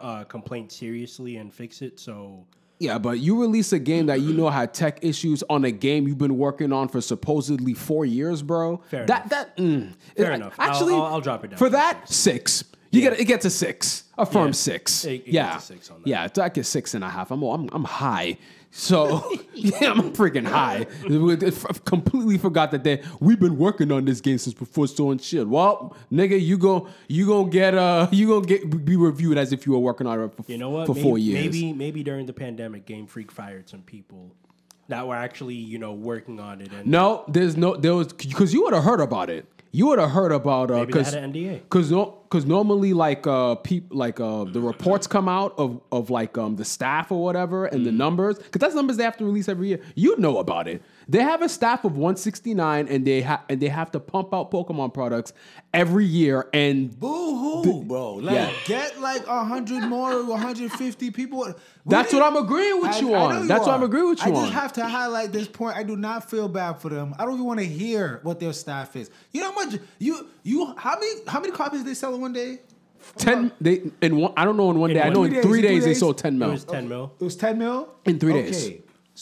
uh, complaint seriously and fix it. So Yeah, but you release a game that you know had tech issues on a game you've been working on for supposedly four years, bro. Fair that enough. that mm, Fair it- enough. I'll- Actually, I'll- I'll drop it down for that six. You get it gets a six, a firm Yeah. six. It- it yeah, a six on that. yeah. I get six and a half. I'm I'm I'm high. So [laughs] yeah, I'm freaking high. I completely forgot that they we've been working on this game since before Stone Shield. Well, nigga, you go you gonna get uh you gonna get be reviewed as if you were working on it for, you know what? for maybe, four years. Maybe maybe during the pandemic, Game Freak fired some people that were actually you know working on it. And No, there's no there was because you would have heard about it. You would have heard about uh, because had an NDA. because no, because normally like uh peop, like uh the reports come out of of like um the staff or whatever and Mm. the numbers because that's numbers they have to release every year. You know about it. They have a staff of 169 and they have and they have to pump out Pokemon products every year and Boo hoo, bro. Like, Yeah. get like 100 more, 150 people. We That's what I'm agreeing with I- you I on. know you That's what. I'm agreeing with you I on. I just have to highlight this point. I do not feel bad for them. I don't even want to hear what their staff is. You know how much you you how many how many copies they sell in one day? ten they in one I don't know in one In day I know in three in three days they sold 10 mil. It was 10 mil. It was 10 mil? In three days.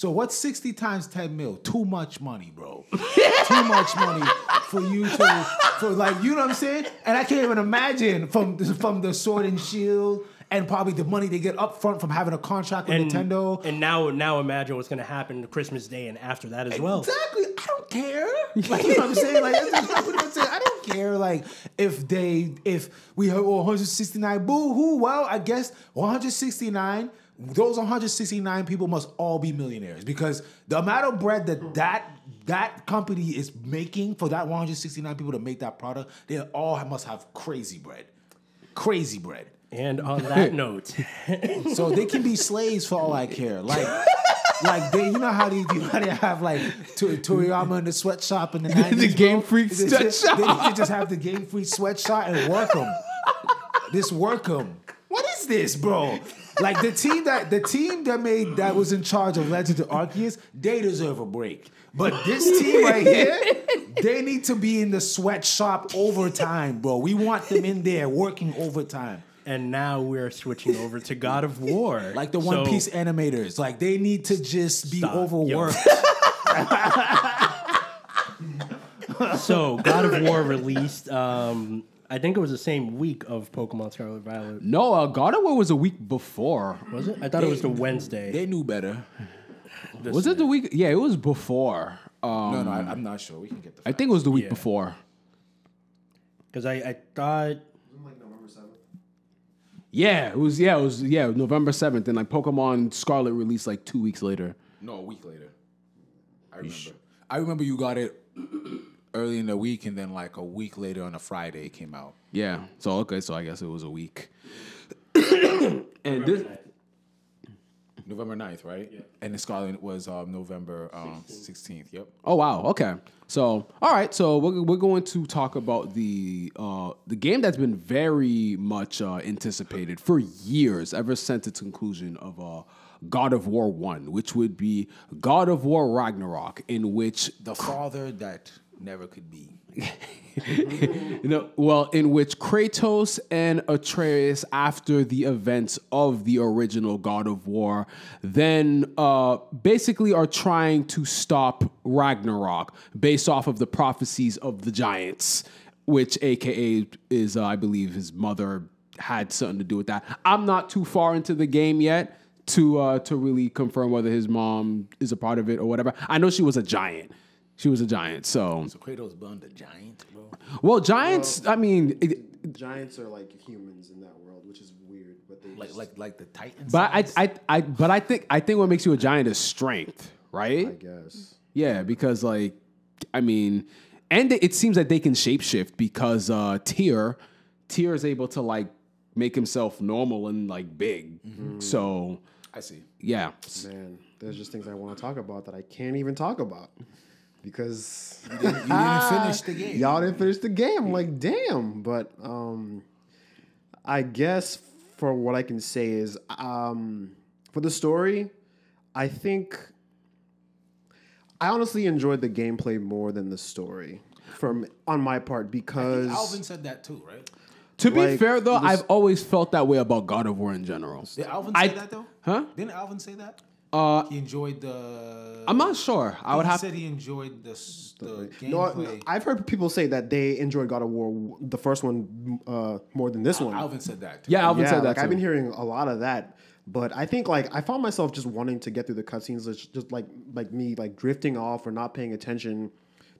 So what's 60 times 10 mil? Too much money, bro. [laughs] Too much money for you to for like you know what I'm saying? And I can't even imagine from from the sword and shield and probably the money they get up front from having a contract with And, Nintendo. and now, now imagine what's going to happen Christmas Day and after that as well. Exactly. I don't care. Like you know what I'm saying? Like that's exactly what I'm saying. I don't care. Like if they if we oh, 169, boo hoo. Well, I guess 169. Those 169 people must all be millionaires because the amount of bread that hmm. that that company is making for that 169 people to make that product, they all must have crazy bread, crazy bread. And on that [laughs] note, [laughs] So they can be slaves for all I care. Like, [laughs] like they, you know how they, you know how they have like to, Toriyama in the sweatshop in the nineties. the Game Freak They just- sweatshop. They need to just have the Game Freak sweatshop and work them. This work them. What is this, bro? Like the team that the team that made that was in charge of Legend of Arceus, they deserve a break. But this team right here, they need to be in the sweatshop overtime, bro. We want them in there working overtime. and now we're switching over to God of War. Like the One So- Piece animators. Like they need to just be Stop. overworked. [laughs] So God of War released. Um, I think it was the same week of Pokemon Scarlet Violet. No, uh, God of War was a week before. Was it? I thought it was the Wednesday. They knew better. [laughs] Was it the week? Yeah, it was before. Um, No, no, I, I'm not sure. We can get the. I think it was the week Yeah. before. Because I, I thought Like November seventh. Yeah, it was. Yeah, it was. Yeah, November seventh, and like Pokemon Scarlet released like two weeks later. No, a week later. I remember. I remember you got it early in the week, and then like a week later on a Friday it came out. Yeah. So okay, so I guess it was a week. [coughs] and this, November 9th, right? Yeah. And the Scarlet was um, November um, 16th. Yep. Oh wow. Okay. So all right. So we're, we're going to talk about the uh, the game that's been very much uh, anticipated for years, ever since its conclusion of uh, God of War One, which would be God of War Ragnarok, in which The father that never could be. [laughs] you know, well, in which Kratos and Atreus, after the events of the original God of War, then uh, basically are trying to stop Ragnarok based off of the prophecies of the giants, which AKA is, uh, I believe, his mother had something to do with that. I'm not too far into the game yet to uh, to really confirm whether his mom is a part of it or whatever. I know she was a giant. She was a giant, so So Kratos burned a giant, bro. well, giants. I mean, it, Giants are like humans in that world, which is weird. But they Like just- like like the Titans. but I, I, I, but I think, I think what makes you a giant is strength, right? I guess. Yeah, because like, I mean, and it seems that they can shapeshift because uh Tyr, Tyr is able to like make himself normal and like big. So I see. yeah, Man, there's just things I want to talk about that I can't even talk about because You [laughs] didn't finish the game. y'all didn't finish the game. I'm like, damn. But um, I guess for what I can say is um, for the story, I think I honestly enjoyed the gameplay more than the story from on my part because Alvin said that too, right? to be fair though, this- I've always felt that way about God of War in general. Did Alvin I- say that though? Huh? Didn't Alvin say that? Uh, He enjoyed the. I'm not sure. I would have. said he enjoyed the s- the No, gameplay. I- I've heard people say that they enjoyed God of War, the first one, uh, more than this one. Alvin said that. Too. Yeah, Alvin yeah, said that like too. I've been hearing a lot of that, but I think like I found myself just wanting to get through the cutscenes, just, just like like me like drifting off or not paying attention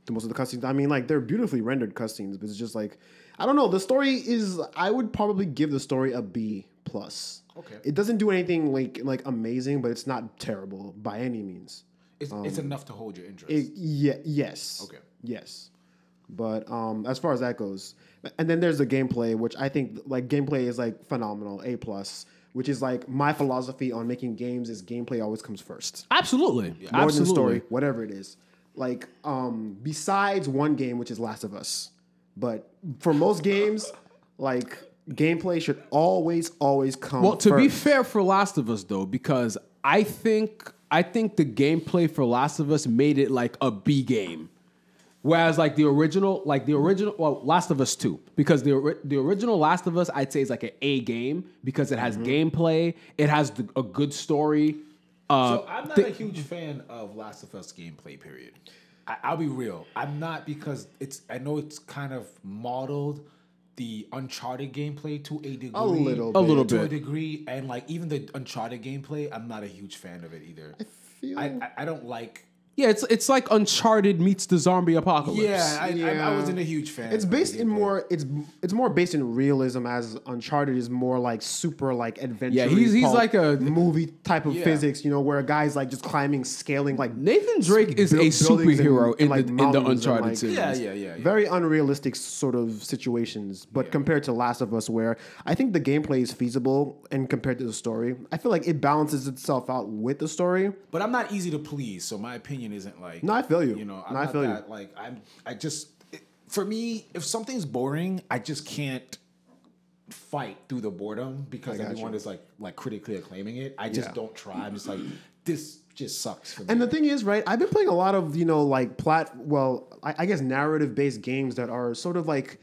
to most of the cutscenes. I mean, like they're beautifully rendered cutscenes, but it's just like I don't know. The story is I would probably give the story a B plus. Okay. it doesn't do anything like like amazing, but it's not terrible by any means. It's, it's enough to hold your interest. It, yeah. Yes. Okay. Yes. But um, as far as that goes, and then there's the gameplay, which I think like gameplay is like phenomenal, a plus. Which is like my philosophy on making games is gameplay always comes first Absolutely. more Absolutely. than story, whatever it is. Like, um, besides one game, which is Last of Us, but for most games, like gameplay should always, always come. Well, to be fair for Last of Us though, because I think I think the gameplay for Last of Us made it like a B game. Whereas like the original, like the original, well, Last of Us Two, because the the original Last of Us, I'd say is like an A game because it has gameplay, it has the, a good story. Uh, So I'm not thi- a huge fan of Last of Us gameplay. Period. I, I'll be real. I'm not because it's. I know it's kind of modeled the Uncharted gameplay to a degree. a little A little bit, to a degree, and like even the Uncharted gameplay, I'm not a huge fan of it either. I feel- I, I, I don't like. Yeah, it's it's like Uncharted meets the zombie apocalypse. Yeah, I, I, I wasn't a huge fan. It's based in more. It's it's more based in realism. As Uncharted is more like super like adventure. Yeah, he's- he's like a- movie type of Yeah. physics. You know, where a guy's like just climbing, scaling like Nathan Drake is buil- a buildings and- superhero and, in like, the in the mountains and, Uncharted like- series. Yeah, yeah, yeah. yeah. very unrealistic sort of situations. But compared to Last of Us, where I think the gameplay is feasible, and compared to the story, I feel like it balances itself out with the story. But I'm not easy to please, so my opinion isn't like. No, I feel you. You know, I'm No, I feel you. Like I'm, I just, it- for me, if something's boring, I just can't fight through the boredom because everyone you. is like, like critically acclaiming it. I just Yeah. don't try. I'm just like, this just sucks for me. And the thing is, right? I've been playing a lot of you know like plat. Well, I, I guess narrative based games that are sort of like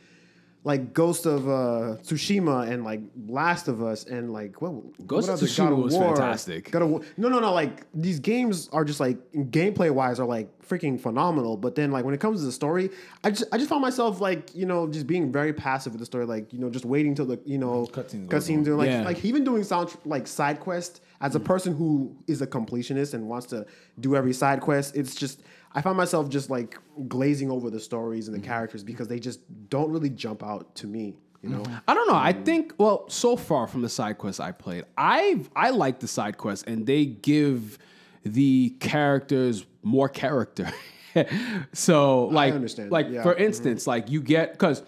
like Ghost of uh, Tsushima and like Last of Us and like what Ghost what of other- Tsushima God of was War, fantastic. God of War- no, no, no. Like these games are just like gameplay wise are like freaking phenomenal. But then like when it comes to the story, I just I just found myself like you know just being very passive with the story. Like you know just waiting till the you know Cutscenes goes cutscenes on. doing like Yeah. like even doing sound like side quest as a person who is a completionist and wants to do every side quest. It's just I find myself just like glazing over the stories and the mm-hmm. characters because they just don't really jump out to me. You know. I don't know. I mm. think well, so far from the side quests I played, I I like the side quests, and they give the characters more character. [laughs] so like, like Yeah. for mm-hmm. instance, like you get because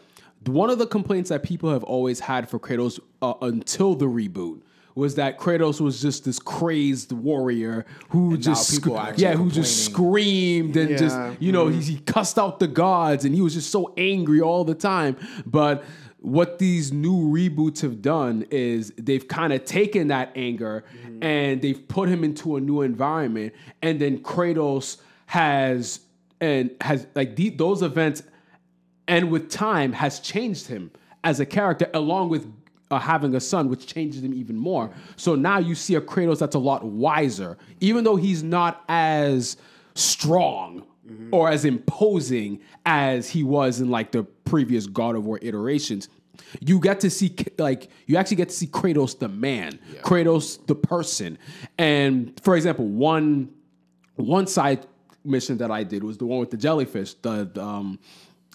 one of the complaints that people have always had for Kratos uh, until the reboot was that Kratos was just this crazed warrior who And just sc- yeah who just screamed and just you know he, he cussed out the gods and he was just so angry all the time. But what these new reboots have done is they've kind of taken that anger and they've put him into a new environment. And then Kratos has and has like the, those events and with time has changed him as a character along with uh, having a son which changes him even more so now you see a kratos that's a lot wiser even though he's not as strong or as imposing as he was in like the previous god of war iterations you get to see like you actually get to see kratos the man kratos the person and for example one one side mission that I did was the one with the jellyfish. The, the, um,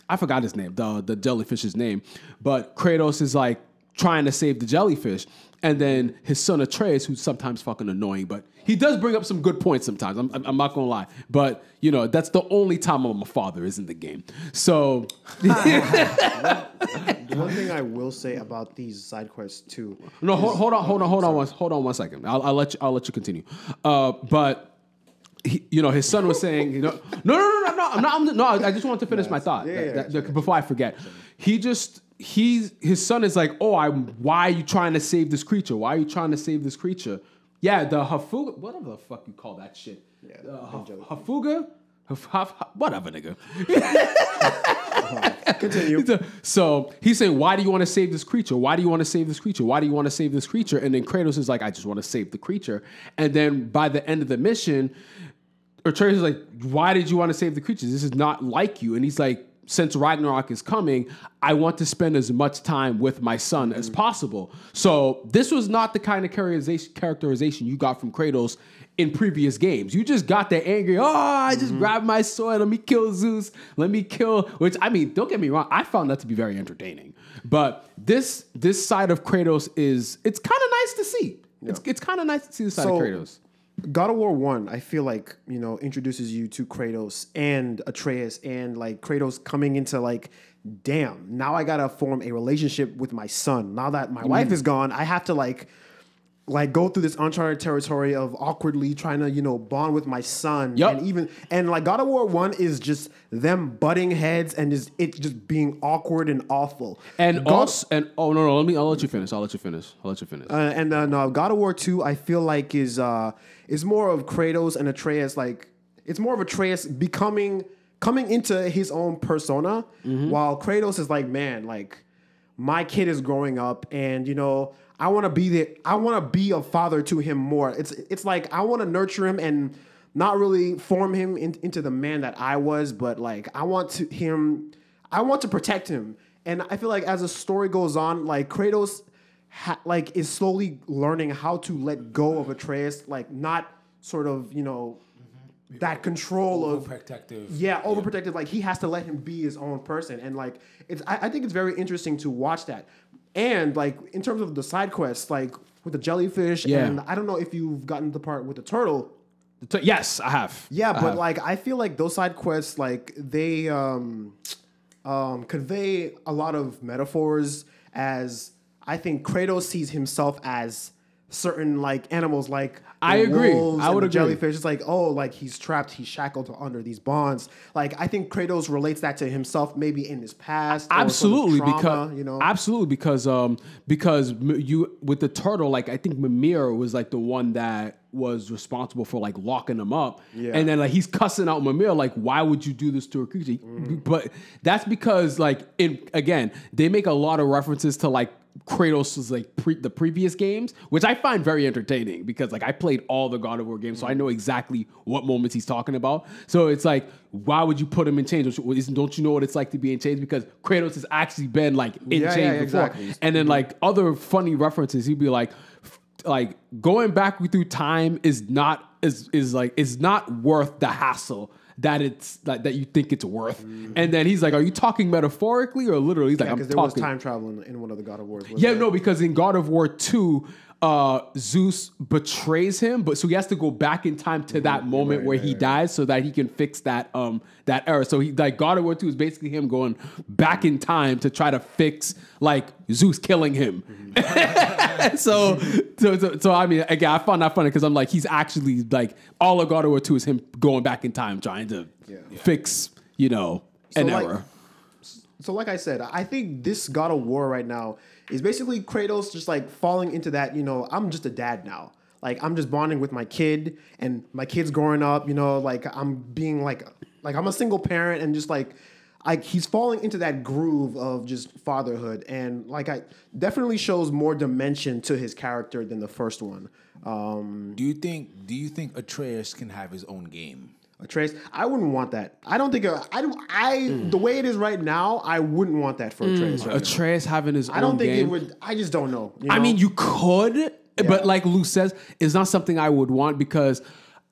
I forgot his name. The the jellyfish's name. But Kratos is like trying to save the jellyfish, and then his son Atreus, who's sometimes fucking annoying, but he does bring up some good points sometimes. I'm, I'm not gonna lie, but you know that's the only time I'm a father is in the game. So [laughs] One thing I will say about these side quests too. No, hold, hold on, hold on, hold on, one, hold on one second. I'll, I'll let you. I'll let you continue. Uh, but he, you know, his son was saying, you know, no, no, no, no, no, I'm not. I'm, no, I just wanted to finish my thought Yeah, yeah, that- that- before I forget. He just he's his son is like, oh, I. Why are you trying to save this creature? Why are you trying to save this creature? Yeah, the hafuga, whatever the fuck you call that shit. Yeah, uh, I'm hafuga, Haf- haf- whatever, nigga. [laughs] Continue. So he's saying, Why do you want to save this creature? Why do you want to save this creature? Why do you want to save this creature? And then Kratos is like, I just want to save the creature. And then by the end of the mission, Atreus is like, Why did you want to save the creature? This is not like you. And he's like, since Ragnarok is coming, I want to spend as much time with my son as mm. possible. So this was not the kind of characterization, you got from Kratos in previous games. You just got that angry, oh, I just mm-hmm. grabbed my sword, let me kill Zeus, let me kill, which I mean, don't get me wrong, I found that to be very entertaining. But this this side of Kratos is it's kind of nice to see. It's it's kind of nice to see the side So- of Kratos. God of War One, I feel like you know introduces you to Kratos and Atreus, and like Kratos coming into like, damn, now I gotta form a relationship with my son. Now that my Mm. wife is gone, I have to like, like go through this uncharted territory of awkwardly trying to you know bond with my son. Yup. And even and like God of War One is just them butting heads and is it just being awkward and awful. And God- also, and oh no, no, let me. I'll let you finish. I'll let you finish. I'll let you finish. uh, and uh, no, God of War Two, I feel like is uh is more of Kratos and Atreus. Like it's more of Atreus becoming coming into his own persona, while Kratos is like, man, like my kid is growing up, and you know, I want to be the, I want to be a father to him more. It's it's like I want to nurture him and not really form him in, into the man that I was, but like I want to him, I want to protect him, and I feel like as the story goes on, like Kratos ha- like is slowly learning how to let go of Atreus, like not sort of you know mm-hmm. that control of Protective. yeah overprotective. Like he has to let him be his own person, and like it's I, I think it's very interesting to watch that. And like in terms of the side quests, like with the jellyfish, Yeah. and I don't know if you've gotten the part with the turtle. T- yes, I have. Yeah, I but have. like I feel like those side quests, like they um, um, convey a lot of metaphors. As I think Kratos sees himself as certain like animals, like the I agree. I would agree. Jellyfish. It's like oh, like he's trapped, he's shackled under these bonds. Like I think Kratos relates that to himself, maybe in his past. absolutely trauma, because you know, absolutely because um because you with the turtle like I think Mimir was like the one that was responsible for like locking him up Yeah. and then like he's cussing out Mimir like why would you do this to a creature Mm-hmm. but that's because like in again they make a lot of references to like Kratos' like pre- the previous games, which I find very entertaining because like I played all the God of War games, so I mm-hmm. know exactly what moments he's talking about. So it's like, why would you put him in chains? Don't you, don't you know what it's like to be in chains? Because Kratos has actually been like in Yeah, chains yeah, before, exactly. and then mm-hmm. like other funny references, he'd be like, like going back through time is not is is like is not worth the hassle. That it's that, that you think it's worth, mm-hmm. and then he's like, "Are you talking metaphorically or literally?" He's like, "I'm because there talking." was time travel in, in one of the God of Wars. Yeah, there? no, because in God of War 2, uh, Zeus betrays him, but so he has to go back in time to that moment where he dies so that he can fix that um that error. So he like God of War 2 is basically him going back in time to try to fix like Zeus killing him. [laughs] so, so, so, so, I mean, again, I found that funny because I'm like, he's actually like all of God of War 2 is him going back in time trying to fix, you know, an like, error. So, like I said, I think this God of War right now is basically Kratos just like falling into that, you know, I'm just a dad now. Like I'm just bonding with my kid and my kid's growing up, you know, like I'm being like like I'm a single parent and just like like he's falling into that groove of just fatherhood and like I definitely shows more dimension to his character than the first one. Um Do you think? Do you think Atreus can have his own game? Atreus, I wouldn't want that. I don't think uh, I don't I the way it is right now, I wouldn't want that for Atreus right now. Atreus having his own. I don't think game. it would. I just don't know. you I mean, you could, but like Lou says, it's not something I would want because,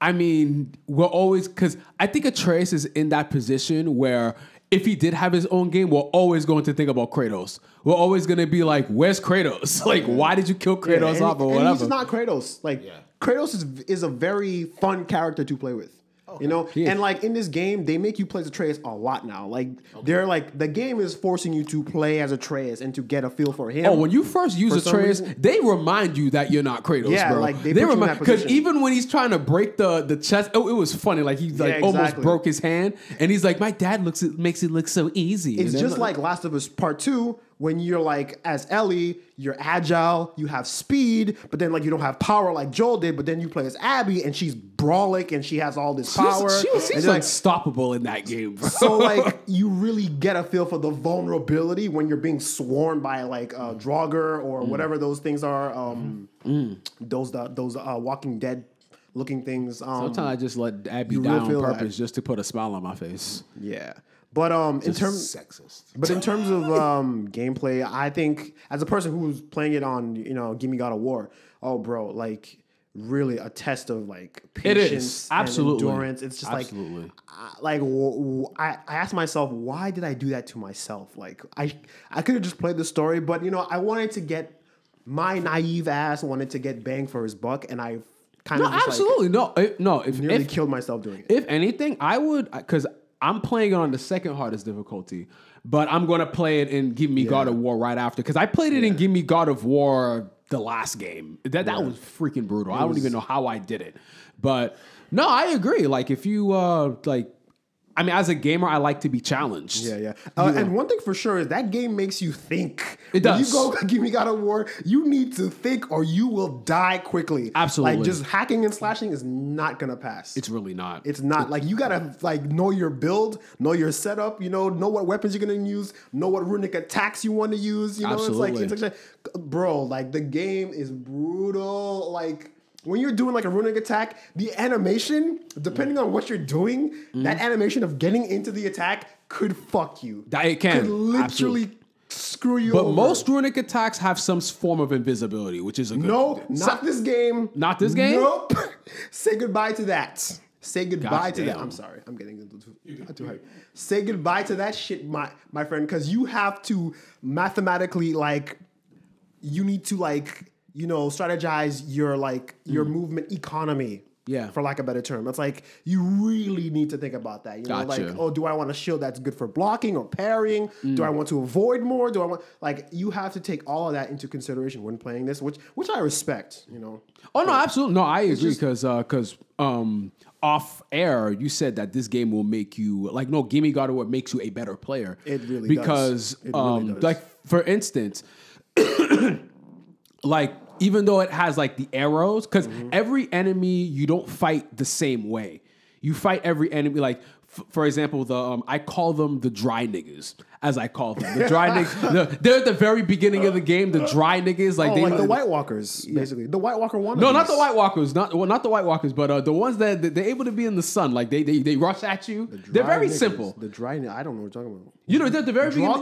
I mean, we're always because I think Atreus is in that position where if he did have his own game, we're always going to think about Kratos. We're always going to be like, "Where's Kratos? [laughs] Like, why did you kill Yeah, Kratos and, off or and whatever?" he's not Kratos. Like Kratos is is a very fun character to play with. You know, is. and like in this game, they make you play as Atreus a lot now. Like they're like the game is forcing you to play as Atreus and to get a feel for him. Oh, when you first use Atreus, reason- they remind you that you're not Kratos, Yeah, bro. like, they in remind because even when he's trying to break the the chest, oh, it was funny. Like he like Yeah, almost broke his hand, and he's like, "My dad looks it makes it look so easy." It's just like Last of Us Part Two when you're like as Ellie, you're agile, you have speed, but then like you don't have power like Joel did. But then you play as Abby and she's brawlic and she has all this She was- power. She was, she's like, unstoppable in that game, bro. so like [laughs] you really get a feel for the vulnerability when you're being swarmed by like uh, Draugr or whatever those things are. Um, Those uh, those uh, Walking Dead looking things. Um, Sometimes I just let Abby die really on purpose just to put a smile on my face. yeah, but um, in terms Sexist. But in terms of um, gameplay, I think as a person who's playing it on, you know, Give Me God of War, oh, bro, like really a test of like It is. patience, Absolutely. endurance. It's just Absolutely. like, I- like w- w- I, I asked myself, why did I do that to myself? Like I, I could have just played the story, but you know, I wanted to get my naive ass wanted to get bang for his buck, and I kind No, of just, like, absolutely no, If- no. If, nearly if killed myself doing it. if anything, I would because I'm playing it on the second hardest difficulty, but I'm gonna play it in Give Me God of War right after because I played it in Give Me God of War the last game. That that was freaking brutal. I don't even know how I did it, but no, I agree. Like if you uh like, I mean, as a gamer, I like to be challenged. Yeah, yeah. Uh, And one thing for sure is that game makes you think. It When does. you go [laughs] give me God of War, you need to think or you will die quickly. Absolutely. Like just hacking and slashing is not gonna pass. It's really not. It's not like you gotta like know your build, know your setup. You know, know what weapons you're gonna use, know what runic attacks you want to use. You know, Absolutely. it's like, it's like, bro, like the game is brutal. Like when you're doing like a runic attack, the animation, depending on what you're doing, mm-hmm. that animation of getting into the attack could fuck you. That- it can. Could literally Absolutely. screw you. Up. But over. most runic attacks have some form of invisibility, which is a good. no, not this game. Not this game? Nope. [laughs] Say goodbye to that. Say goodbye Gosh to that. I'm sorry. I'm getting into too, too hype. Say goodbye to that shit, my my friend, because you have to mathematically like you need to like you know strategize your like your movement economy. Mm. Yeah. For lack of a better term. It's like you really need to think about that. You know, Gotcha. like, oh, do I want a shield that's good for blocking or parrying? Mm. Do I want to avoid more? Do I want like you have to take all of that into consideration when playing this, which which I respect, you know. Oh no, absolutely no. I agree because uh because um off air you said that this game will make you like no Gimme God of War makes you a better player. It really does. because really um does. like for instance, like even though it has like the arrows because Mm-hmm. every enemy you don't fight the same way. You fight every enemy like. f- For example, the um, I call them the dry niggas, as I call them. The dry [laughs] niggas. The, they're at the very beginning of the game. The dry niggas, like Oh, they like the White Walkers, basically. The White Walker one. no, not the White Walkers. Not well, not the White Walkers, but uh, the ones that, that they're able to be in the sun. Like they they, they rush at you. they're very simple. The dry. I don't know what you're talking about. You know, they're at the very beginning.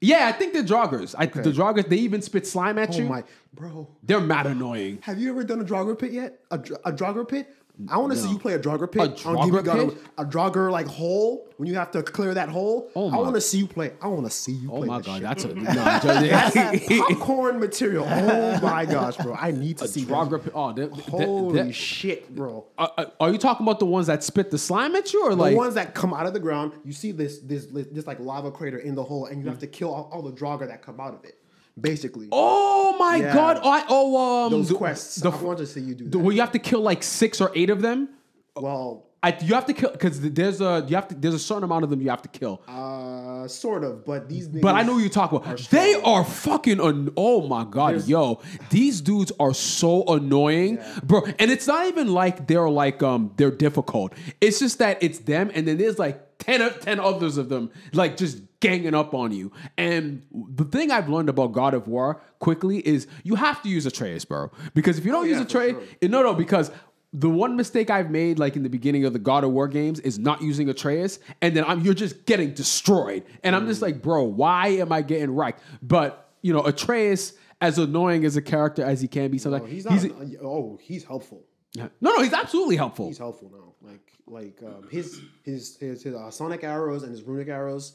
Yeah, I think they're joggers. I, The joggers. They even spit slime at you. Oh you. my, bro. They're mad annoying. Have you ever done a jogger pit yet? A, a Draugr pit? I want to see you play a Draugr pit. A on Give Me Draugr God pit? A Draugr like hole when you have to clear that hole. Oh I want to see you play. I want to see you Oh play. my god, shit. that's a [laughs] no, That's [laughs] popcorn material. Oh my gosh, bro! I need to see that. jogger. pi- Oh, they're, Holy they're- shit, bro! are, are- are you talking about the ones that spit the slime at you, or The like? ones that come out of the ground, you see this this this like lava crater in the hole, and you have to kill all, all the Draugr that come out of it. Basically, oh my Yeah. god! Oh, I, oh um, those the- quests. The, I want to see you do the- that. you have to kill like six or eight of them. well, I, you have to kill because there's a you have to there's a certain amount of them you have to kill. uh, sort of, but these. But I know you talk about. They are fucking. An- oh my god, yo, these dudes are so annoying, bro. And it's not even like they're like um they're difficult. It's just that it's them, and then there's like 10, o- 10 others of them, like just ganging up on you. And the thing I've learned about God of War quickly is you have to use Atreus, bro. Because if you don't oh, use yeah, for Atreus, eh, no, no, because. The one mistake I've made, like in the beginning of the God of War games, is not using Atreus, and then I'm you're just getting destroyed, and I'm just mm. like, bro, why am I getting wrecked? But you know, Atreus, as annoying as a character as he can be, sometimes Oh, he's not. he's, oh, he's helpful. no, no, he's absolutely helpful. He's helpful now. Like um, his his his, his uh, sonic arrows and his runic arrows,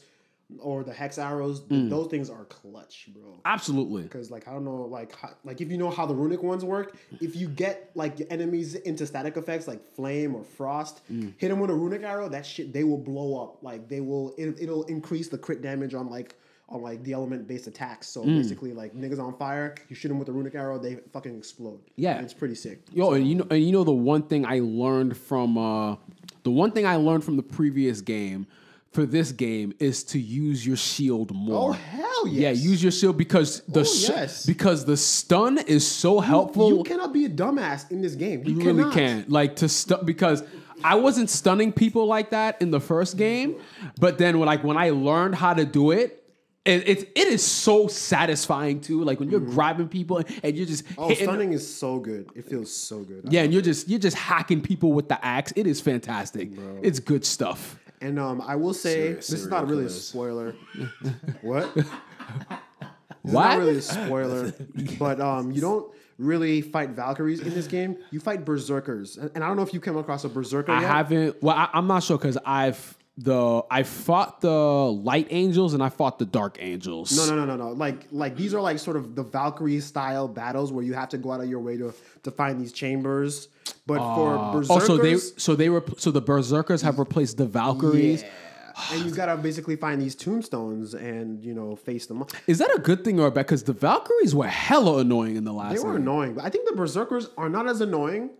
or the hex arrows. th- Mm. those things are clutch, bro. absolutely. Because like I don't know, like how, like if you know how the runic ones work, if you get like your enemies into static effects like flame or frost, Mm. hit them with a runic arrow, that shit they will blow up. Like they will, it, it'll increase the crit damage on like on like the element based attacks. So Mm. basically, like niggas on fire, you shoot them with a runic arrow, they fucking explode. Yeah. it's pretty sick. Yo, and you know, and you know the one thing I learned from uh, the one thing I learned from the previous game for this game is to use your shield more. Oh, hell Yeah, yes. use your shield because the Oh, sh- yes. because the stun is so helpful. You cannot be a dumbass in this game. You, You really can't. Like to stun because I wasn't stunning people like that in the first game, but then when like when I learned how to do it. It, it, it is so satisfying too. Like when you're grabbing people and you're just. Oh, hitting, stunning is so good. It feels so good. yeah, and you're just you're just hacking people with the axe. It is fantastic. It's good stuff. And um, I will say Serious [laughs] this is not really a spoiler. what? This is What? not really a spoiler, but um, you don't really fight Valkyries in this game. You fight Berserkers, and, and I don't know if you came across a Berserker I yet. haven't. Well, I, I'm not sure because I've the I fought the light angels and I fought the dark angels. No, no, no, no, no. Like, like these are like sort of the Valkyrie style battles where you have to go out of your way to to find these chambers. But for berserkers, Oh, so they so they were so the berserkers have replaced the Valkyries. yeah. and you gotta basically find these tombstones and you know face them. Is that a good thing or a bad? Because the Valkyries were hella annoying in the last. They were annoying, but I think the berserkers are not as annoying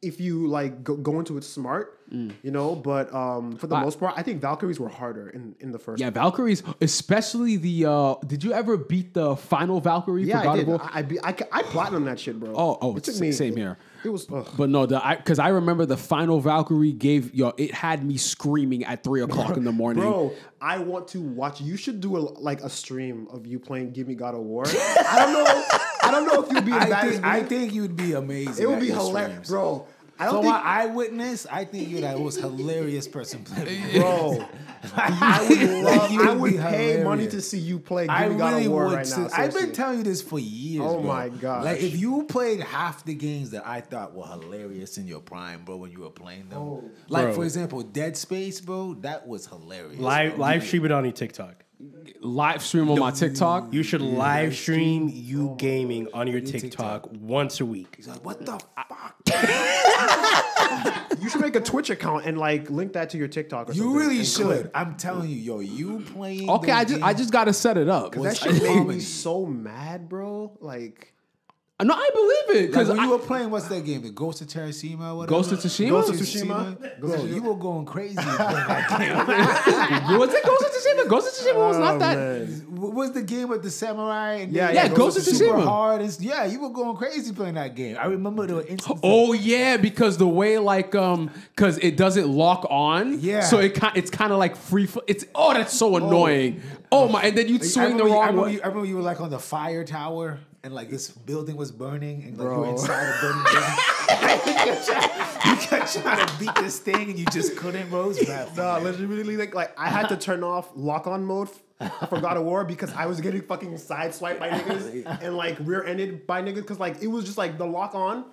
if you like go, go into it smart, Mm. you know. But um, for the most part, I think Valkyries were harder in, in the first. Yeah, Valkyries, especially the. uh Did you ever beat the final Valkyrie? yeah, for God I did. War? I, I, be, I, I platinum that shit, bro. Oh, oh, it took me same here. It was. Ugh. But no, the because I, remember the final Valkyrie gave yo, it had me screaming at three o'clock in the [laughs] morning. Bro, I want to watch. You should do a, like a stream of you playing "Give Me God of War." [laughs] I don't know. I don't know if you'd be I think. I think you'd be amazing. it would be hilarious, streams. bro. I don't From think, what I witnessed, I think you're the most hilarious person playing. [laughs] bro. I would love. You would I would be pay money to see you play "Give I Me God really of War" would. right too. now. I've been telling you this for years. Oh bro. my god! Like if you played half the games that I thought were hilarious in your prime, bro, when you were playing them. Oh. like Bro. for example, Dead Space, bro, that was hilarious. Live bro. live stream it on your TikTok. Live stream on my TikTok. You should mm. live stream you oh, gaming on your TikTok once a week. He's like, what the fuck? [laughs] You should make a Twitch account and like link that to your TikTok. Or You something really and should. clip. I'm telling you, yo, you playing. Okay, those I just I games- just gotta set it up. That was shit made me so mad, bro. Like No, I believe it Like because when you were playing, what's that game? The Ghost of Tsushima? Whatever? Ghost of Tsushima? Ghost of Tsushima? Bro, you were going crazy. playing that [laughs] game. was it Ghost of Tsushima? Ghost of Tsushima was not that. What was the game with the samurai? And Yeah, yeah, Yeah, Ghost of super hard. And, yeah, you were going crazy playing that game. I remember there were instances. Oh yeah, because the way like um, because it doesn't lock on. Yeah. So it kind it's kind of like free. It's oh that's so annoying. Oh, my, and then you I swing the remember, you- I wrong remember, you, I remember you were like on the fire tower and like this building was burning and like you were inside a burning [laughs] building. you, kept trying, you kept trying to beat this thing and you just couldn't, bro. It bad. No, literally, like, like I had to turn off lock on mode for God of War because I was getting fucking sideswiped by niggas [laughs] and like rear ended by niggas because like it was just like the lock on,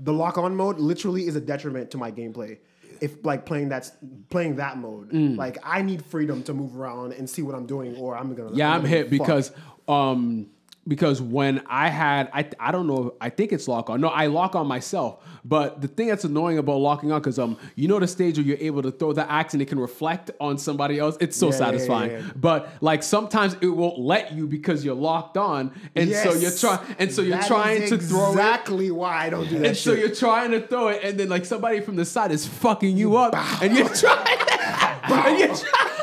the lock on mode literally is a detriment to my gameplay. If like playing that playing that mode, like I need freedom to move around and see what I'm doing, or I'm gonna Yeah, I'm gonna hit fuck. because um because when I had I I don't know I think it's lock on. No, I lock on myself. But the thing that's annoying about locking on because um you know the stage where you're able to throw the axe and it can reflect on somebody else. It's so Yeah, satisfying. yeah, yeah. But like sometimes it won't let you because you're locked on, and so you're Yes. trying and so you're That trying to throw it. exactly why I don't do that. And so you're trying to throw it, and then like somebody from the side is fucking you up, and you're trying, [laughs] and you're trying,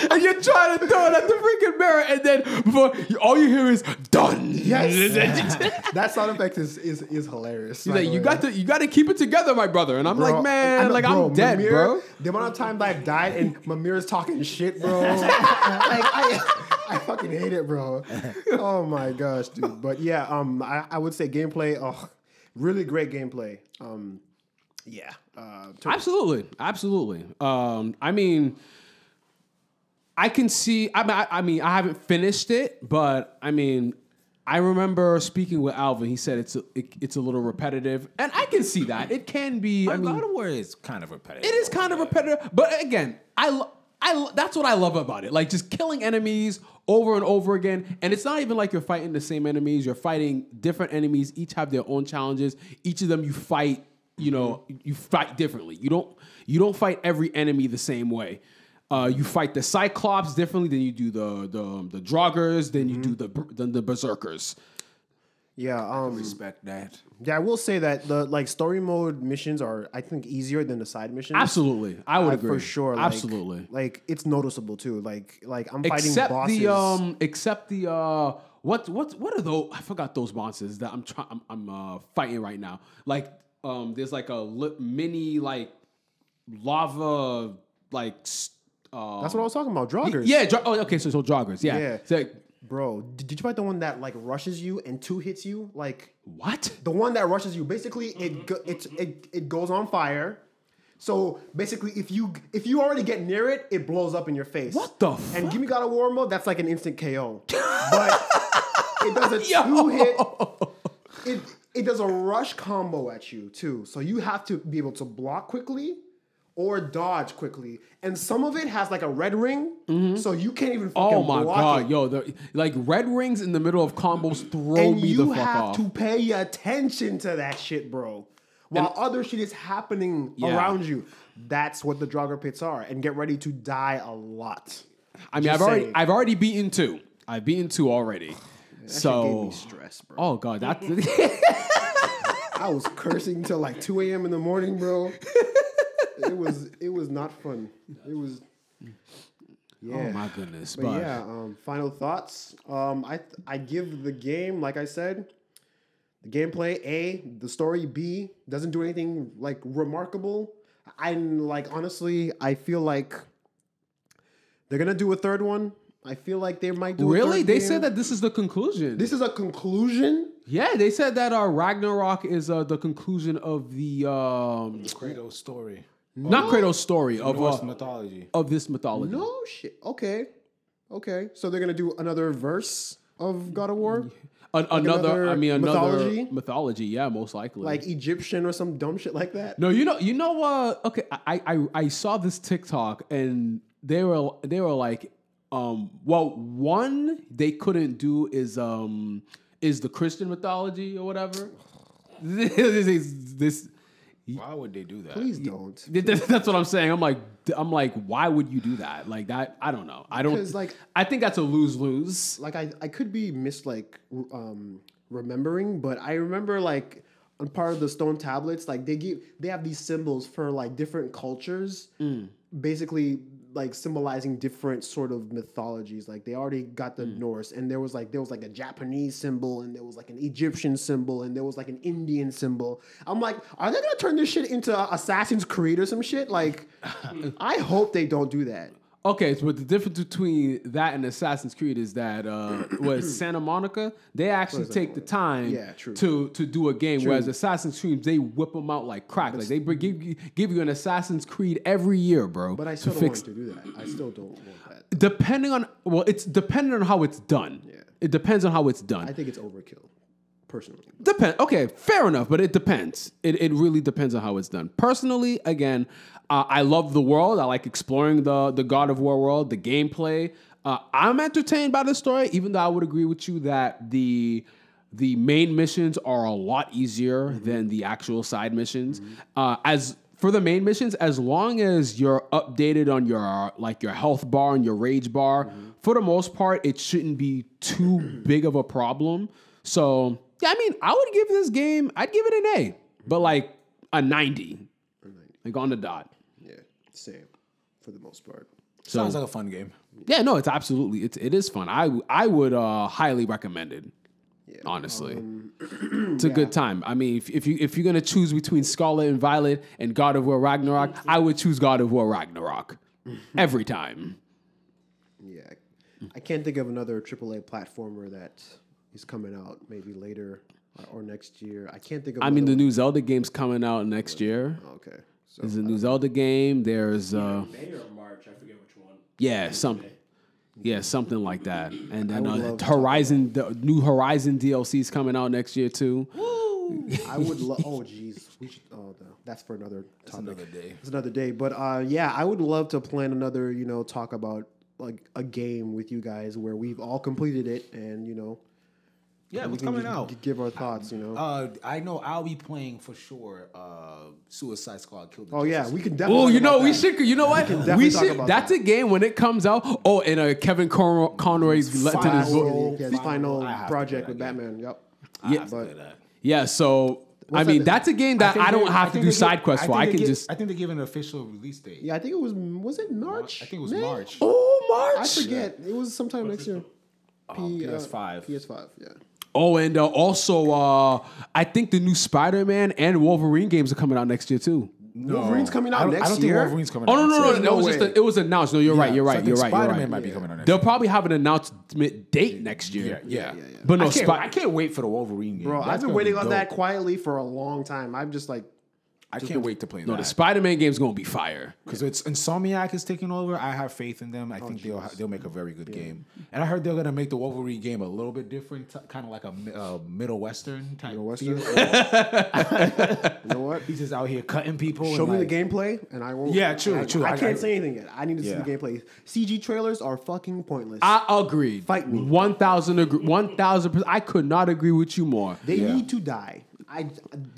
[laughs] and you're trying to throw it at the freaking mirror, and then before all you hear is done. Yes. [laughs] that sound effect is is, is hilarious. He's like, you got to, you got to keep it together, my brother. And I'm Bro, like, man, I know- like bro, I'm dead, bro. The amount of times I've died and my Mimir's talking shit, bro. [laughs] like I, I fucking hate it, bro. Oh my gosh, dude. But yeah, um, I, I would say gameplay. Oh, really great gameplay. Um, yeah. Uh, Absolutely, absolutely. Um, I mean, I can see. I mean, I, I mean, I haven't finished it, but I mean, I remember speaking with Alvin. He said it's a, it, it's a little repetitive, and I can see that. It can be. I I mean, God of War is kind of repetitive. it is kind of repetitive, but again, I. Lo- I lo- that's what I love about it. Like just killing enemies over and over again, and it's not even like you're fighting the same enemies. You're fighting different enemies. Each have their own challenges. Each of them you fight. You know, you fight differently. You don't. You don't fight every enemy the same way. Uh, you fight the Cyclops differently than you do the the the Draugrs. Then you do the than the Berserkers. yeah. Um, respect that. yeah. I will say that the like story mode missions are, I think, easier than the side missions. Absolutely, I would Uh, agree for sure. like- Absolutely. Like, it's noticeable too. Like like I'm fighting except bosses. the um except the uh what what what are those i forgot those monsters that i'm trying i'm, I'm uh fighting right now like um there's like a li- mini like lava like s- uh That's what I was talking about. Joggers. yeah dra- oh okay so so joggers yeah, Yeah. Like, Bro, did did you fight the one that like rushes you and two hits you? Like what the one that rushes you, basically it go, it, it it goes on fire. So basically, if you if you already get near it, it blows up in your face. What the And fuck? give me God of War mode, that's like an instant KO. [laughs] But it does a Yo. two hit. It it does a rush combo at you too. So you have to be able to block quickly, or dodge quickly. And some of it has like a red ring, mm-hmm. so you can't even fucking Oh my block god, it. yo, the, like red rings in the middle of combos throw and me you the fuck off. You have to pay attention to that shit, bro. While other shit is happening Yeah. around you. That's what the Draugr pits are. And get ready to die a lot. I mean, Just I've already. I've already beaten two. I've beaten two already. That shit gave so me stress, bro. oh god, that [laughs] [laughs] I was cursing till like 2 a.m. in the morning, bro. [laughs] it was it was not fun. It was yeah. oh my goodness. But But, yeah, um, final thoughts. Um, I I give the game, like I said, the gameplay A, the story B doesn't do anything like remarkable. I like honestly, I feel like they're gonna do a third one. I feel like they might do. A really, third they game. said that this is the conclusion. this is a conclusion. yeah, they said that uh, Ragnarok is uh, the conclusion of the um, Kratos story. Not Kratos story of Norse uh, mythology. of this mythology. No shit. Okay, okay. So they're gonna do another verse of God of War, An- another, I mean, another mythology? mythology? Yeah, most likely. like Egyptian or some dumb shit like that. No, you know, you know what? okay, I, I I saw this TikTok and they were they were like, um, well, one they couldn't do is um is the Christian mythology or whatever. [laughs] this, is- this Why would they do that? Please don't. [laughs] that's what I'm saying. I'm like I'm like, why would you do that? Like that? I don't know. I don't like- I think that's a lose lose. like I, I could be mis like um remembering, but I remember like on part of the stone tablets, like they give they have these symbols for like different cultures, basically like symbolizing different sort of mythologies. Like they already got the hmm. Norse, and there was like there was like a Japanese symbol, and there was like an Egyptian symbol, and there was like an Indian symbol. I'm like, are they gonna turn this shit into Assassin's Creed or some shit? Like, [laughs] I hope they don't do that. Okay, so but the difference between that and Assassin's Creed is that uh [clears throat] was Santa Monica, they actually take the time Yeah, true. to to do a game, whereas Assassin's Creed they whip them out like crack. Like they give you give you an Assassin's Creed every year, bro. But I to still don't fix want to do that. I still don't want that. depending on well, it's depending on how it's done. Yeah. It depends on how it's done. I think it's overkill, personally. Depend. Okay, fair enough, but it depends. It, it really depends on how it's done. Personally, again, uh, I love the world. I like exploring the the God of War world, the gameplay. Uh, I'm entertained by the story, even though I would agree with you that the the main missions are a lot easier than the actual side missions. Uh, as for the main missions, as long as you're updated on your like your health bar and your rage bar, for the most part, it shouldn't be too [clears throat] big of a problem. So yeah, I mean, I would give this game, I'd give it an A, but like a 90. Like on the dot. Yeah, same for the most part. Sounds like a fun game. Yeah, no, it's absolutely it's it is fun. I I would uh highly recommend it. Honestly. [clears throat] it's a good time. I mean, if, if you if you're gonna choose between Scarlet and Violet and God of War Ragnarok, I would choose God of War Ragnarok. [laughs] Every time. Yeah, I can't think of another AAA platformer that is coming out maybe later or, or next year. I can't think of. I mean, the another new Zelda game's coming out next year. okay. So There's a new Zelda game. There's uh May or March, I forget which one. yeah, some yeah, something like that. And then would uh, love to Horizon the new Horizon DLC is coming out next year too. [laughs] I would love. Oh, jeez, we should. Oh, no, that's for another topic. another day. It's another day. But uh, yeah, I would love to plan another. You know, talk about like a game with you guys where we've all completed it, and you know, Yeah, we what's coming just out? g- Give our thoughts. You know. Uh, I know I'll be playing for sure. Uh, Suicide Squad killed. The oh yeah, we can definitely. Oh, you know we that. should. You know what? definitely We talk should. about That's that. a game when it comes out. Oh, and uh, Kevin Con- Conroy's let to his Final, book. yeah, final I have to project with that Batman. Yep. I have but- Yeah. So I mean, that- that's a game that think I, don't they- have to do side quests for. think I can give- just. I think they give an official release date. Yeah, I think it was. Was it March? I think it was May? March. Oh, March. I forget. It was sometime next year. P, uh, PS5. PS5. Yeah. Oh, and uh, also, uh, I think the new Spider-Man and Wolverine games are coming out next year too. No. Wolverine's coming out I don't, next I don't year? think Wolverine's coming Oh out. no, no, next no! year. no, it was no just a, it was announced. No, you're right. You're So I right. think You're right. You're Spider-Man right. might be coming out next They'll year. probably have an announcement date next year. Yeah, yeah, yeah. But no, I can't, Spi- I can't wait for the Wolverine game. Bro, That's I've been waiting be on that quietly for a long time. I'm just like, I can't wait to play No, the. Spider Man game's gonna be fire. Because it's Insomniac is taking over. I have faith in Oh, them. I think they'll they'll make a very good game. And I heard they're gonna make the Wolverine game a little bit different, kind of like a uh, middle western type. Middle Western? feel. [laughs] You know what? He's just out here cutting people. Show and me like- the gameplay, and I won't. Yeah, true, I, true. I I- can't I- say anything yet. I need to Yeah. see the gameplay. CG trailers are fucking pointless. I agreed. Fight me. One thousand agree. One thousand. percent. I could not agree with you more. they Yeah. need to die. I.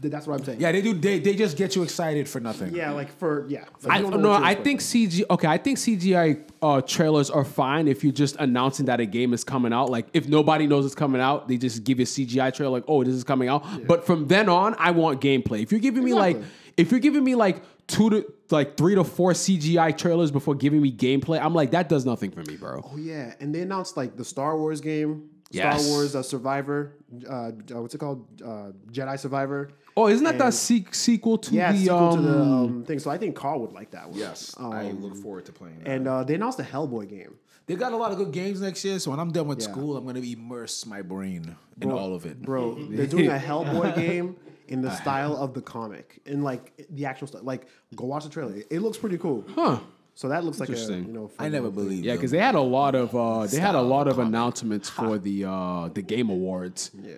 That's what I'm saying. Yeah, they do. They, they just get you excited for nothing. Yeah, like for yeah. For I, don't know no, I think. CG. Okay, I think CGI uh, trailers are fine if you're just announcing that a game is coming out. Like if nobody knows it's coming out, they just give you a CGI trailer like, oh, this is coming out. But from then on, I want gameplay. If you're giving me like, if you're giving me like two to like three to four CGI trailers before giving me gameplay, I'm like, that does nothing for me, bro. Oh yeah, and they announced like the Star Wars game, Yes. Star Wars uh, Survivor. Uh, uh, what's it called? Uh, Jedi Survivor. Oh, isn't that And- that se- sequel to Yeah, the sequel um, to the um, thing. So I think Carl would like that one. Yes, I look forward to playing that. And uh, they announced the Hellboy game. they got a lot of good games next year. So when I'm done with Yeah. school, I'm gonna immerse my brain in all of it. Bro, [laughs] they're doing a Hellboy game in the [laughs] style of the comic, in like the actual stuff. Like, go watch the trailer. It, it looks pretty cool. Huh. So that looks like a Interesting. you know. I never little believed. Yeah, because they had a lot of uh, they had a lot of comic. announcements for the uh, the Game Awards. Yeah.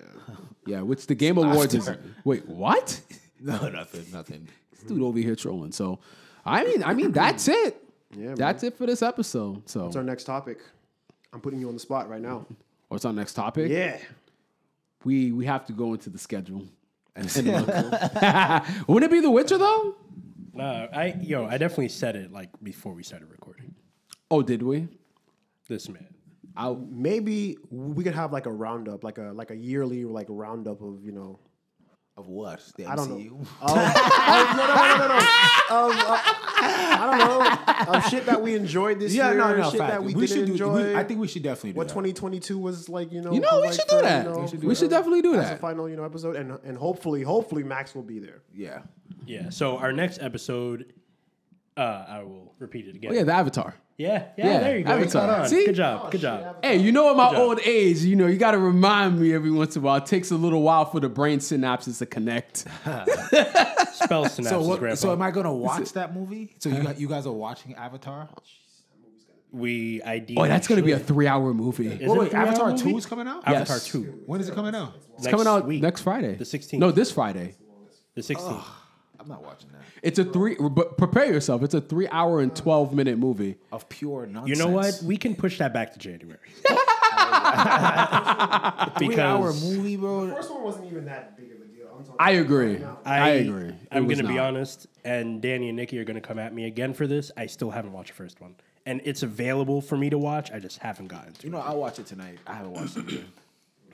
Yeah, which the Game Awards is. Wait, what? [laughs] no, nothing, nothing. This dude over here trolling. So, I mean, I mean that's it. [clears throat] Yeah, man. that's it for this episode. So, What's our next topic? I'm putting you on the spot right now. what's our next topic? Yeah. we we have to go into the schedule. [laughs] And look. [laughs] Wouldn't it be The Witcher though? Uh, I yo, I definitely said it like before we started recording. Oh, did we? This man. I, Maybe we could have like a roundup, like a like a yearly like roundup of you know. Of what? The I don't know. MCU? Of, oh, no, no, no, no, no. Of, uh, I don't know. Of shit that we enjoyed this Yeah, year. no, no. Shit fact. that we, we didn't should do. enjoy. We, I think we should definitely do that. what that. 2022 was like, you know. You know, we like, should do for, that. You know, We should do We should that. definitely do as that. a final, you know, episode, and and hopefully, hopefully, Max will be there. Yeah. Yeah. So our next episode, uh, I will repeat it again. oh yeah, the Avatar. Yeah, yeah, Yeah, There you go. Avatar. Caught. See? Good job. Good job. Oh, hey, you know, at my old age, you know, you got to remind me every once in a while. It takes a little while for the brain synapses to connect. [laughs] Spell [laughs] synapses, So what? Grandpa. So am I gonna watch that movie? So you got, you guys are watching Avatar? we ID. Oh, that's going to be a three-hour movie. Is Wait, it wait, three-hour Avatar movie? Two is coming out. Avatar two. When is it coming out? It's coming out week. next Friday. The 16th. No, this Friday. The 16th. I'm not watching that. It's a three. But prepare yourself. It's a three-hour and twelve-minute movie. Of pure nonsense. You know what? We can push that back to January. [laughs] [laughs] Three hour because movie, bro. The First one wasn't even that big of a deal. I'm talking I agree. I, I, agree. It I'm was going to be not. honest, and Danny and Nikki are going to come at me again for this. I still haven't watched the first one, and it's available for me to watch. I just haven't gotten to. You know, I'll watch it tonight. I haven't watched it yet. [clears throat]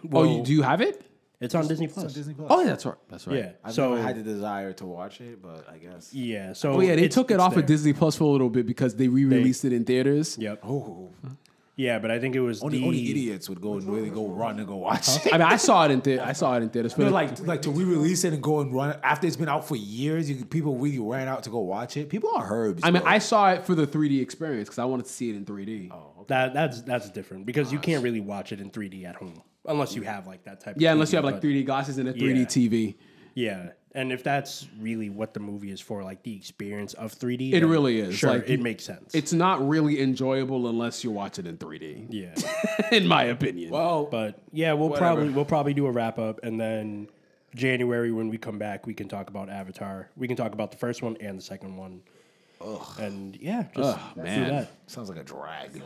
Oh, you, Well, do you have it? It's on Disney It's on Plus. Disney Plus. Oh, yeah, that's right. That's right. Yeah. I've so never had the desire to watch it, but I guess. yeah. So Oh yeah, they it's- took it it's off there. of Disney Plus for a little bit because they re-released it in theaters. Yep. Oh, Yeah, but I think it was only the, only idiots would go and really go run and go watch it. I mean, I saw it in theater. I saw it in theaters. For You like like to re-release it and go and run after it's been out for years. You, people really ran out to go watch it. People are herbs. I mean, bro. I saw it for the 3D experience because I wanted to see it in 3D. that that's that's different because you can't really watch it in 3D at home unless you have like that type. Yeah, of unless you have like 3D glasses and a 3D Yeah. TV. Yeah, and if that's really what the movie is for, like the experience of 3D, It really is. Sure, Like, it makes sense. It's not really enjoyable unless you watch it in 3D. yeah, [laughs] in my opinion. well, but yeah, we'll Whatever. probably we'll probably do a wrap up, and then January when we come back, we can talk about Avatar. We can talk about the first one and the second one. And yeah, just do man. that. sounds like a drag.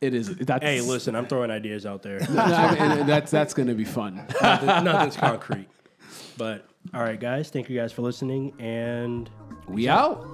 It is. That's, Hey, listen, I'm throwing ideas out there. [laughs] I mean, that's that's gonna be fun. [laughs] Nothing- nothing's concrete. But all right, guys, thank you guys for listening, and We out.